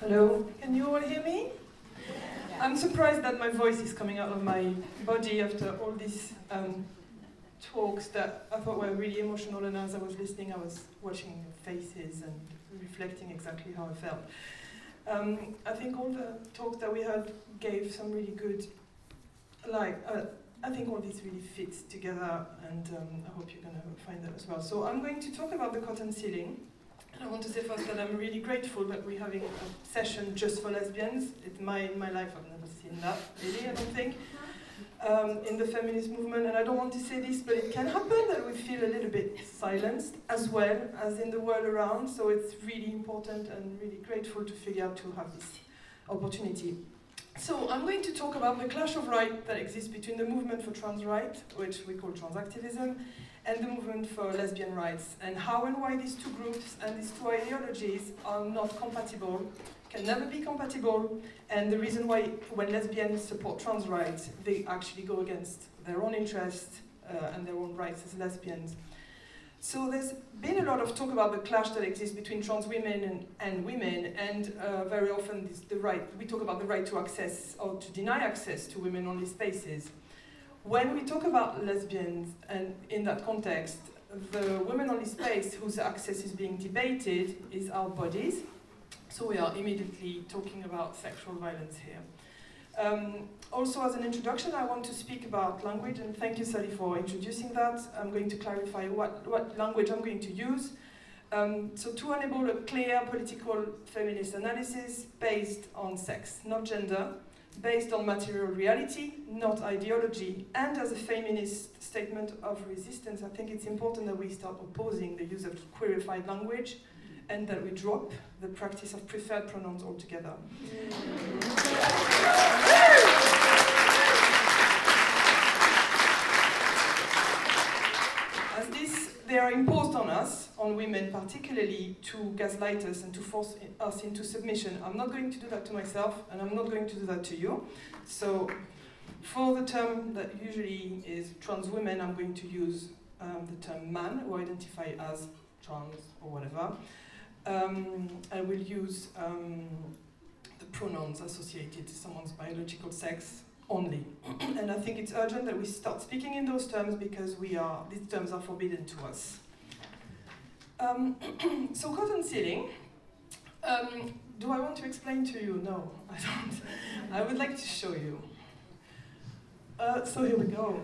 Hello, can you all hear me? I'm surprised that my voice is coming out of my body after all these um, talks that I thought were really emotional, and as I was listening, I was watching faces and reflecting exactly how I felt. Um, I think all the talks that we had gave some really good, like, uh, I think all this really fits together, and um, I hope you're going to find that as well. So I'm going to talk about the cotton ceiling. And I want to say first that I'm really grateful that we're having a session just for lesbians. In my, in my life, I've never seen that, really, I don't think um, in the feminist movement, and I don't want to say this, but it can happen that we feel a little bit silenced as well as in the world around. So it's really important and really grateful to figure out to have this opportunity. So I'm going to talk about the clash of right that exists between the movement for trans rights, which we call trans activism, and the movement for lesbian rights, and how and why these two groups and these two ideologies are not compatible can never be compatible, and the reason why when lesbians support trans rights, they actually go against their own interests uh, and their own rights as lesbians. So there's been a lot of talk about the clash that exists between trans women and, and women, and uh, very often this, the right, we talk about the right to access or to deny access to women-only spaces. When we talk about lesbians, and in that context, the women-only space whose access is being debated is our bodies, so we are immediately talking about sexual violence here. Um, also, as an introduction, I want to speak about language, and thank you, Sally, for introducing that. I'm going to clarify what, what language I'm going to use. Um, so, to enable a clear political feminist analysis based on sex, not gender, based on material reality, not ideology, and as a feminist statement of resistance, I think it's important that we start opposing the use of queerified language and that we drop the practice of preferred pronouns altogether. As this, they are imposed on us, on women particularly, to gaslight us and to force us into submission. I'm not going to do that to myself, and I'm not going to do that to you. So, for the term that usually is trans women, I'm going to use um, the term man, who identify as trans or whatever. Um, I will use um, the pronouns associated to someone's biological sex only. and I think it's urgent that we start speaking in those terms because we are, these terms are forbidden to us. Um, so cotton ceiling, um, do I want to explain to you? No, I don't. I would like to show you. Uh, so here we go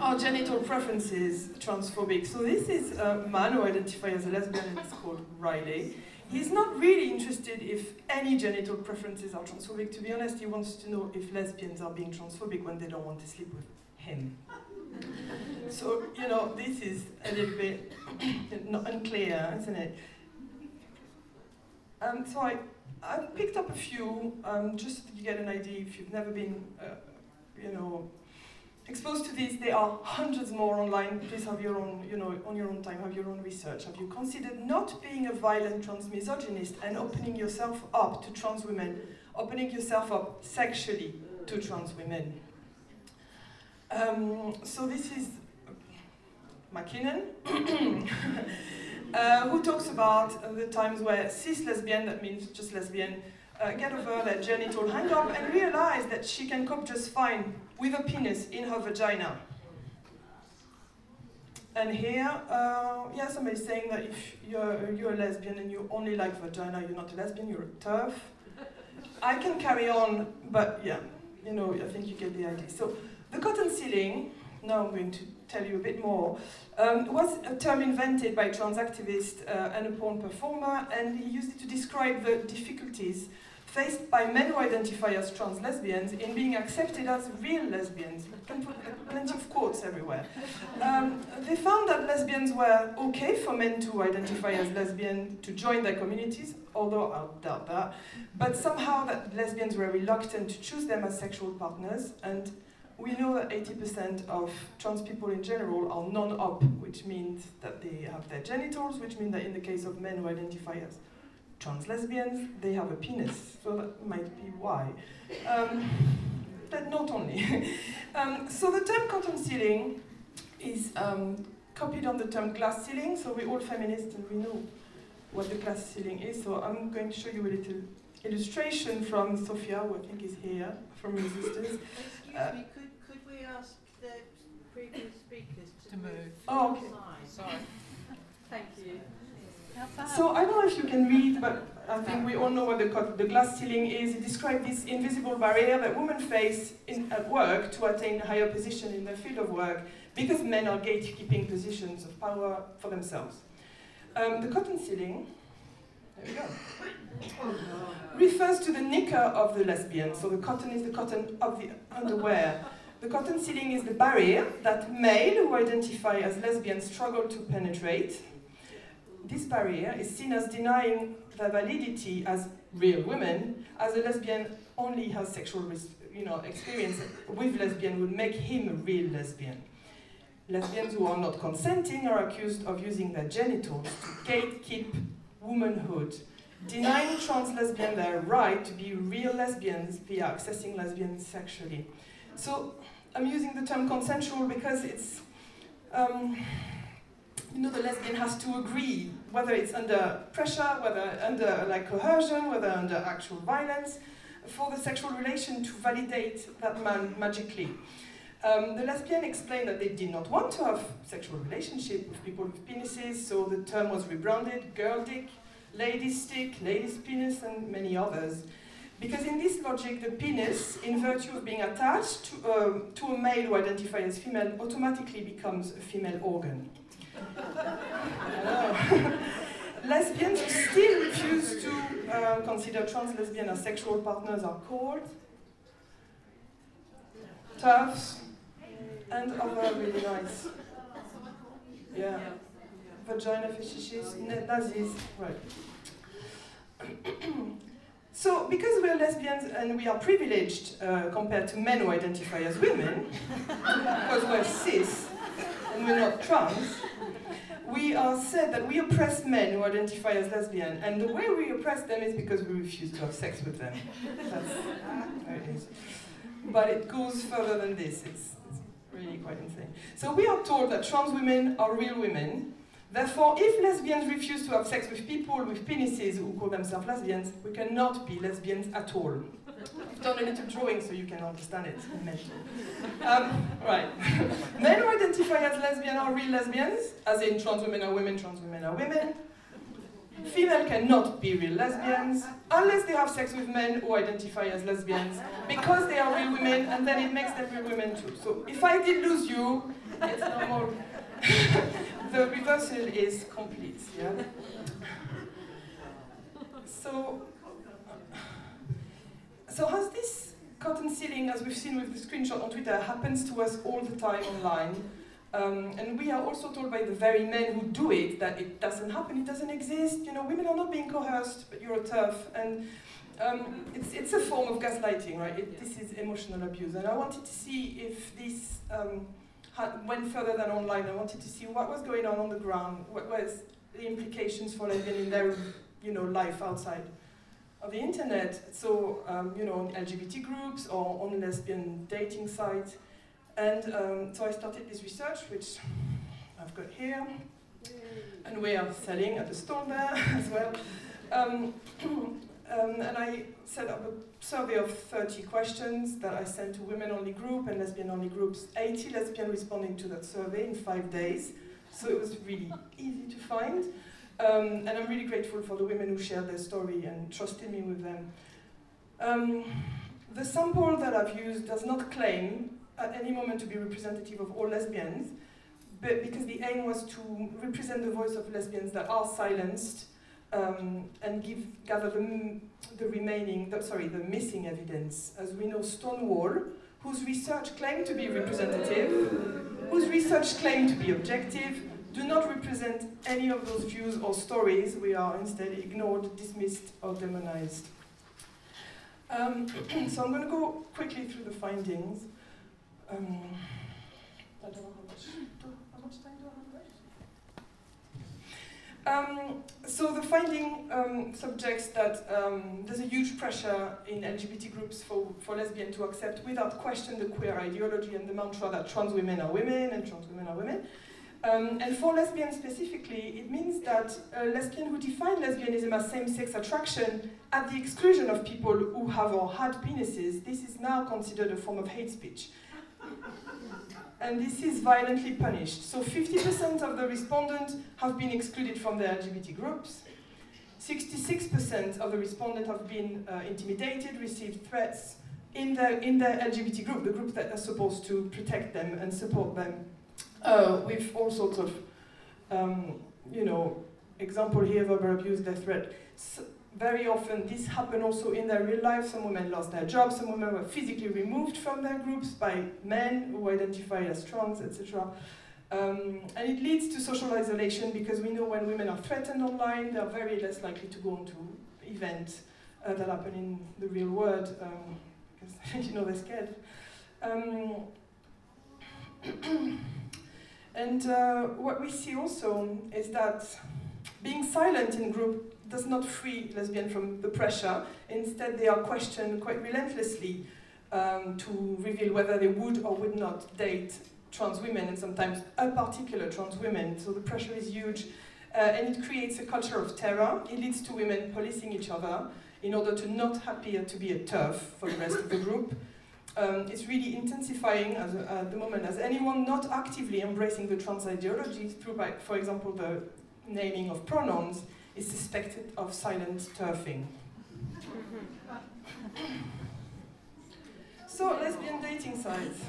are genital preferences transphobic? So this is a man who identifies as a lesbian and is called Riley. He's not really interested if any genital preferences are transphobic. To be honest, he wants to know if lesbians are being transphobic when they don't want to sleep with him. so, you know, this is a little bit unclear, isn't it? Um, so I, I picked up a few, um, just to get an idea if you've never been, uh, you know, exposed to this, there are hundreds more online. Please have your own, you know, on your own time, have your own research. Have you considered not being a violent trans misogynist and opening yourself up to trans women, opening yourself up sexually to trans women? Um, so this is McKinnon, uh, who talks about the times where cis lesbian, that means just lesbian, uh, get over that genital hang up and realize that she can cope just fine with a penis in her vagina. And here, uh, yeah, somebody's saying that if you're, you're a lesbian and you only like vagina, you're not a lesbian, you're TERF. I can carry on, but yeah, you know, I think you get the idea. So the cotton ceiling, now I'm going to tell you a bit more, um, was a term invented by trans activist uh, and a porn performer, and he used it to describe the difficulties faced by men who identify as trans lesbians in being accepted as real lesbians. Plenty of quotes everywhere. Um, they found that lesbians were okay for men to identify as lesbian to join their communities, although I doubt that, but somehow that lesbians were reluctant to choose them as sexual partners, and we know that 80% of trans people in general are non-op, which means that they have their genitals, which means that in the case of men who identify as trans lesbians, they have a penis, so that might be why. Um, but not only. um, so the term cotton ceiling is um, copied on the term glass ceiling, so we're all feminists and we know what the glass ceiling is. So I'm going to show you a little illustration from Sofia, who I think is here, from Resistance. Excuse uh, me, could, could we ask the previous speakers to, to move? move? Oh, okay. Sorry. Thank you. So I don't know if you can read, but I think we all know what the, the glass ceiling is. It describes this invisible barrier that women face in, at work to attain a higher position in their field of work because men are gatekeeping positions of power for themselves. Um, the cotton ceiling, there we go, refers to the knicker of the lesbian. So the cotton is the cotton of the underwear. The cotton ceiling is the barrier that male who identify as lesbians struggle to penetrate this barrier is seen as denying the validity as real women, as a lesbian only has sexual you know, experience with lesbian would make him a real lesbian. Lesbians who are not consenting are accused of using their genitals to gatekeep womanhood, denying trans lesbians their right to be real lesbians via accessing lesbians sexually. So I'm using the term consensual because it's um, you know, the lesbian has to agree, whether it's under pressure, whether under like coercion, whether under actual violence, for the sexual relation to validate that man magically. Um, the lesbian explained that they did not want to have sexual relationship with people with penises, so the term was rebranded girl dick, lady stick, lady's penis, and many others. Because in this logic, the penis, in virtue of being attached to, uh, to a male who identifies as female, automatically becomes a female organ. Lesbians still refuse to uh, consider trans lesbian as sexual partners are called TERFs and other really nice. Yeah. Vagina fetishists, Nazis, right. so, because we're lesbians and we are privileged uh, compared to men who identify as women, because we're cis and we're not trans, we are said that we oppress men who identify as lesbian, and the way we oppress them is because we refuse to have sex with them. That's ah, is. But it goes further than this. It's really quite insane. So we are told that trans women are real women. Therefore, if lesbians refuse to have sex with people with penises who call themselves lesbians, we cannot be lesbians at all. I've done a little drawing so you can understand it. Um, right. Men who identify as lesbian are real lesbians, as in trans women are women, trans women are women. Female cannot be real lesbians unless they have sex with men who identify as lesbians because they are real women and then it makes them real women too. So if I did lose you, it's normal. the reversal is complete. Yeah? So so has this cotton ceiling, as we've seen with the screenshot on Twitter, happens to us all the time online. Um, and we are also told by the very men who do it that it doesn't happen, it doesn't exist. You know, women are not being coerced, but you're a TERF. And um, it's, it's a form of gaslighting, right? It, this is emotional abuse. And I wanted to see if this um, went further than online. I wanted to see what was going on on the ground, what was the implications for lesbian in their you know, life outside of the internet, so um, you know, on LGBT groups or on lesbian dating sites. And um, so I started this research, which I've got here, and we are selling at the store there as well. Um, um, and I set up a survey of 30 questions that I sent to women-only group and lesbian-only groups. 80 lesbian responding to that survey in five days, so it was really easy to find. Um, and I'm really grateful for the women who shared their story and trusted me with them. Um, the sample that I've used does not claim at any moment to be representative of all lesbians, but because the aim was to represent the voice of lesbians that are silenced um, and give, gather the, the remaining, the, sorry, the missing evidence. As we know, Stonewall, whose research claimed to be representative, whose research claimed to be objective, do not represent any of those views or stories. We are instead ignored, dismissed, or demonized. Um, so I'm going to go quickly through the findings. Um, I don't know how much, how much time do I have left? Um, so the finding um, subjects that um, there's a huge pressure in LGBT groups for, for lesbians to accept without question the queer ideology and the mantra that trans women are women and trans women are women. Um, and for lesbians specifically, it means that a lesbian who define lesbianism as same-sex attraction at the exclusion of people who have or had penises, this is now considered a form of hate speech and this is violently punished. So 50% of the respondents have been excluded from the LGBT groups. 66% of the respondents have been uh, intimidated, received threats in their, in their LGBT group, the group that are supposed to protect them and support them, uh, with all sorts of, um, you know, example here, verbal abuse, death threat. So very often this happened also in their real life. Some women lost their jobs, some women were physically removed from their groups by men who identify as trans, etc. Um, and it leads to social isolation because we know when women are threatened online, they are very less likely to go on to events uh, that happen in the real world because um, you know they're scared. Um, and uh, what we see also is that being silent in group does not free lesbian from the pressure. Instead, they are questioned quite relentlessly um, to reveal whether they would or would not date trans women, and sometimes a particular trans women. So the pressure is huge, uh, and it creates a culture of terror. It leads to women policing each other in order to not appear to be a TERF for the rest of the group. Um, it's really intensifying as at the moment. As anyone not actively embracing the trans ideology through, by, for example, the naming of pronouns is suspected of silent turfing. so, lesbian dating sites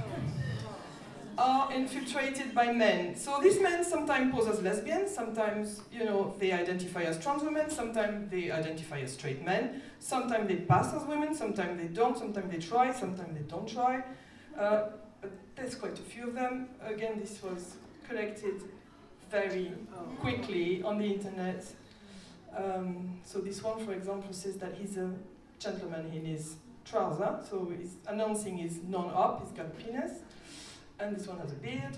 are infiltrated by men. So these men sometimes pose as lesbians, sometimes you know they identify as trans women, sometimes they identify as straight men, sometimes they pass as women, sometimes they don't, sometimes they try, sometimes they don't try. Uh, there's quite a few of them. Again, this was collected very quickly on the internet um, so this one, for example, says that he's a gentleman in his trouser, so he's announcing he's non-op, he's got penis, and this one has a beard.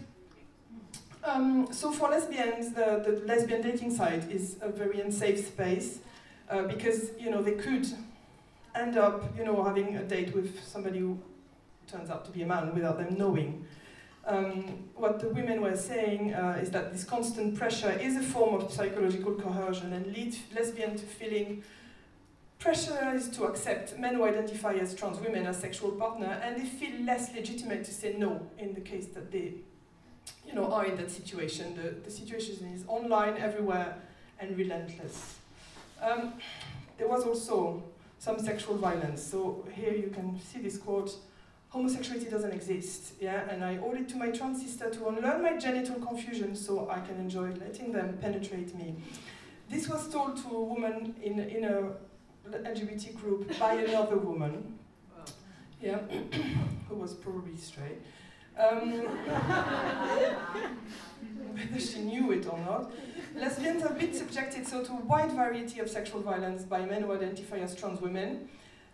Um, so for lesbians, the, the lesbian dating site is a very unsafe space uh, because you know they could end up you know having a date with somebody who turns out to be a man without them knowing. Um, what the women were saying uh, is that this constant pressure is a form of psychological coercion and leads lesbians to feeling pressurized to accept men who identify as trans women as sexual partner, and they feel less legitimate to say no in the case that they, you know, are in that situation. The, the situation is online, everywhere, and relentless. Um, there was also some sexual violence. So here you can see this quote homosexuality doesn't exist, yeah, and I owe it to my trans sister to unlearn my genital confusion so I can enjoy letting them penetrate me. This was told to a woman in, in a LGBT group by another woman, yeah, who was probably straight. Um, whether she knew it or not. Lesbians have been subjected so to a wide variety of sexual violence by men who identify as trans women,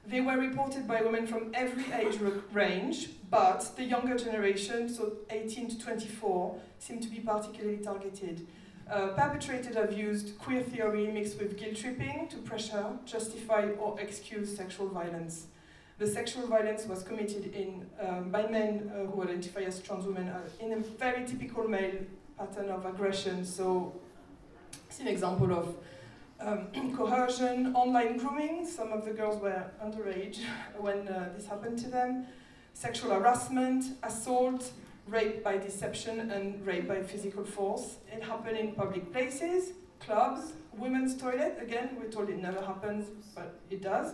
they were reported by women from every age range, but the younger generation, so 18 to 24, seem to be particularly targeted. Uh, perpetrators have used queer theory mixed with guilt tripping to pressure, justify, or excuse sexual violence. The sexual violence was committed in, um, by men uh, who identify as trans women uh, in a very typical male pattern of aggression. So, it's an example of um, coercion, online grooming. Some of the girls were underage when uh, this happened to them. Sexual harassment, assault, rape by deception, and rape by physical force. It happened in public places, clubs, women's toilet. Again, we're told it never happens, but it does.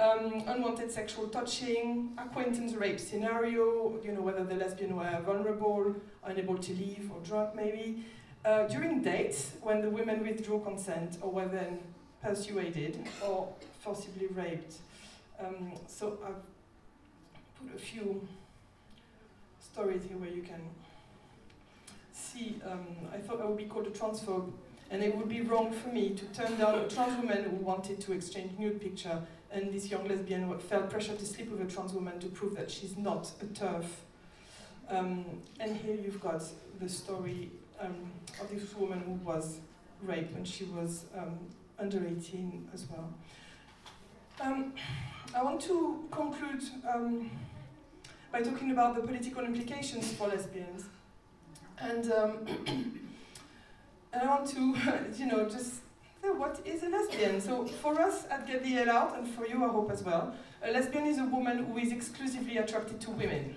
um, unwanted sexual touching, acquaintance rape scenario, you know, whether the lesbian were vulnerable, unable to leave, or drunk maybe. Uh, during dates, when the women withdrew consent or were then persuaded or forcibly raped. Um, so I've put a few stories here where you can see. Um, I thought I would be called a transphobe, and it would be wrong for me to turn down a trans woman who wanted to exchange nude picture, and this young lesbian felt pressure to sleep with a trans woman to prove that she's not a TERF. Um, and here you've got the story um, of this woman who was raped when she was um, under 18 as well. Um, I want to conclude um, by talking about the political implications for lesbians. And, um, and I want to, you know, just what is a lesbian? So for us at Get the Hell Out, and for you I hope as well, a lesbian is a woman who is exclusively attracted to women.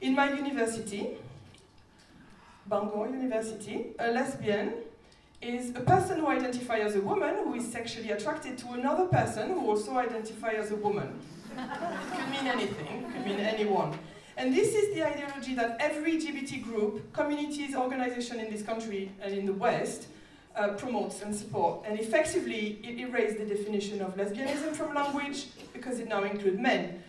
In my university, Bangor University, a lesbian is a person who identifies as a woman who is sexually attracted to another person who also identifies as a woman. it could mean anything, it could mean anyone. And this is the ideology that every LGBT group, communities, organization in this country and in the West uh, promotes and support. And effectively, it erased the definition of lesbianism from language because it now includes men.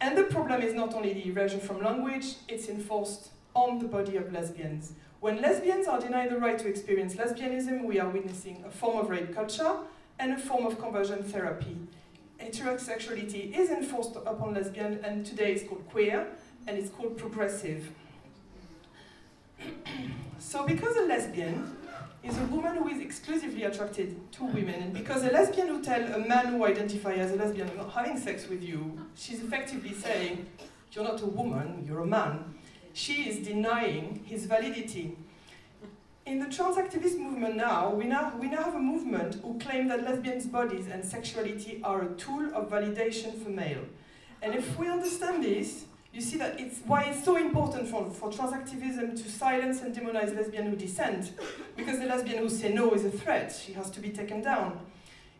And the problem is not only the erasure from language, it's enforced on the body of lesbians. When lesbians are denied the right to experience lesbianism, we are witnessing a form of rape culture and a form of conversion therapy. Heterosexuality is enforced upon lesbians, and today it's called queer, and it's called progressive. so, because a lesbian is a woman who is exclusively attracted to women, and because a lesbian who tells a man who identifies as a lesbian, I'm having sex with you, she's effectively saying, You're not a woman, you're a man she is denying his validity. In the trans activist movement now, we now, we now have a movement who claim that lesbians' bodies and sexuality are a tool of validation for male. And if we understand this, you see that it's why it's so important for, for trans activism to silence and demonize lesbians who dissent, because the lesbian who say no is a threat, she has to be taken down.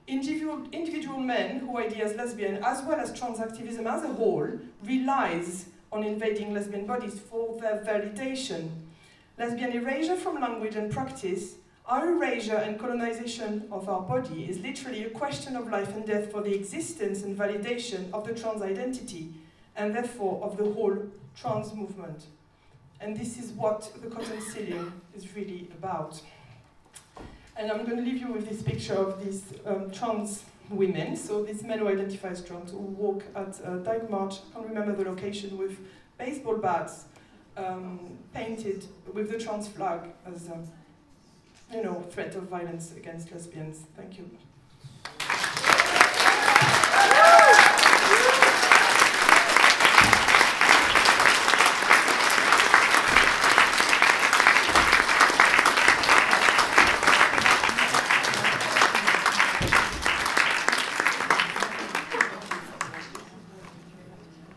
Individual, individual men who ID as lesbian, as well as trans activism as a whole, relies on invading lesbian bodies for their validation. Lesbian erasure from language and practice, our erasure and colonization of our body is literally a question of life and death for the existence and validation of the trans identity, and therefore of the whole trans movement. And this is what the cotton ceiling is really about. And I'm going to leave you with this picture of this um, trans women. So these men who identify as trans who walk at uh, Dyke March, I can't remember the location, with baseball bats um, painted with the trans flag as a you know, threat of violence against lesbians. Thank you.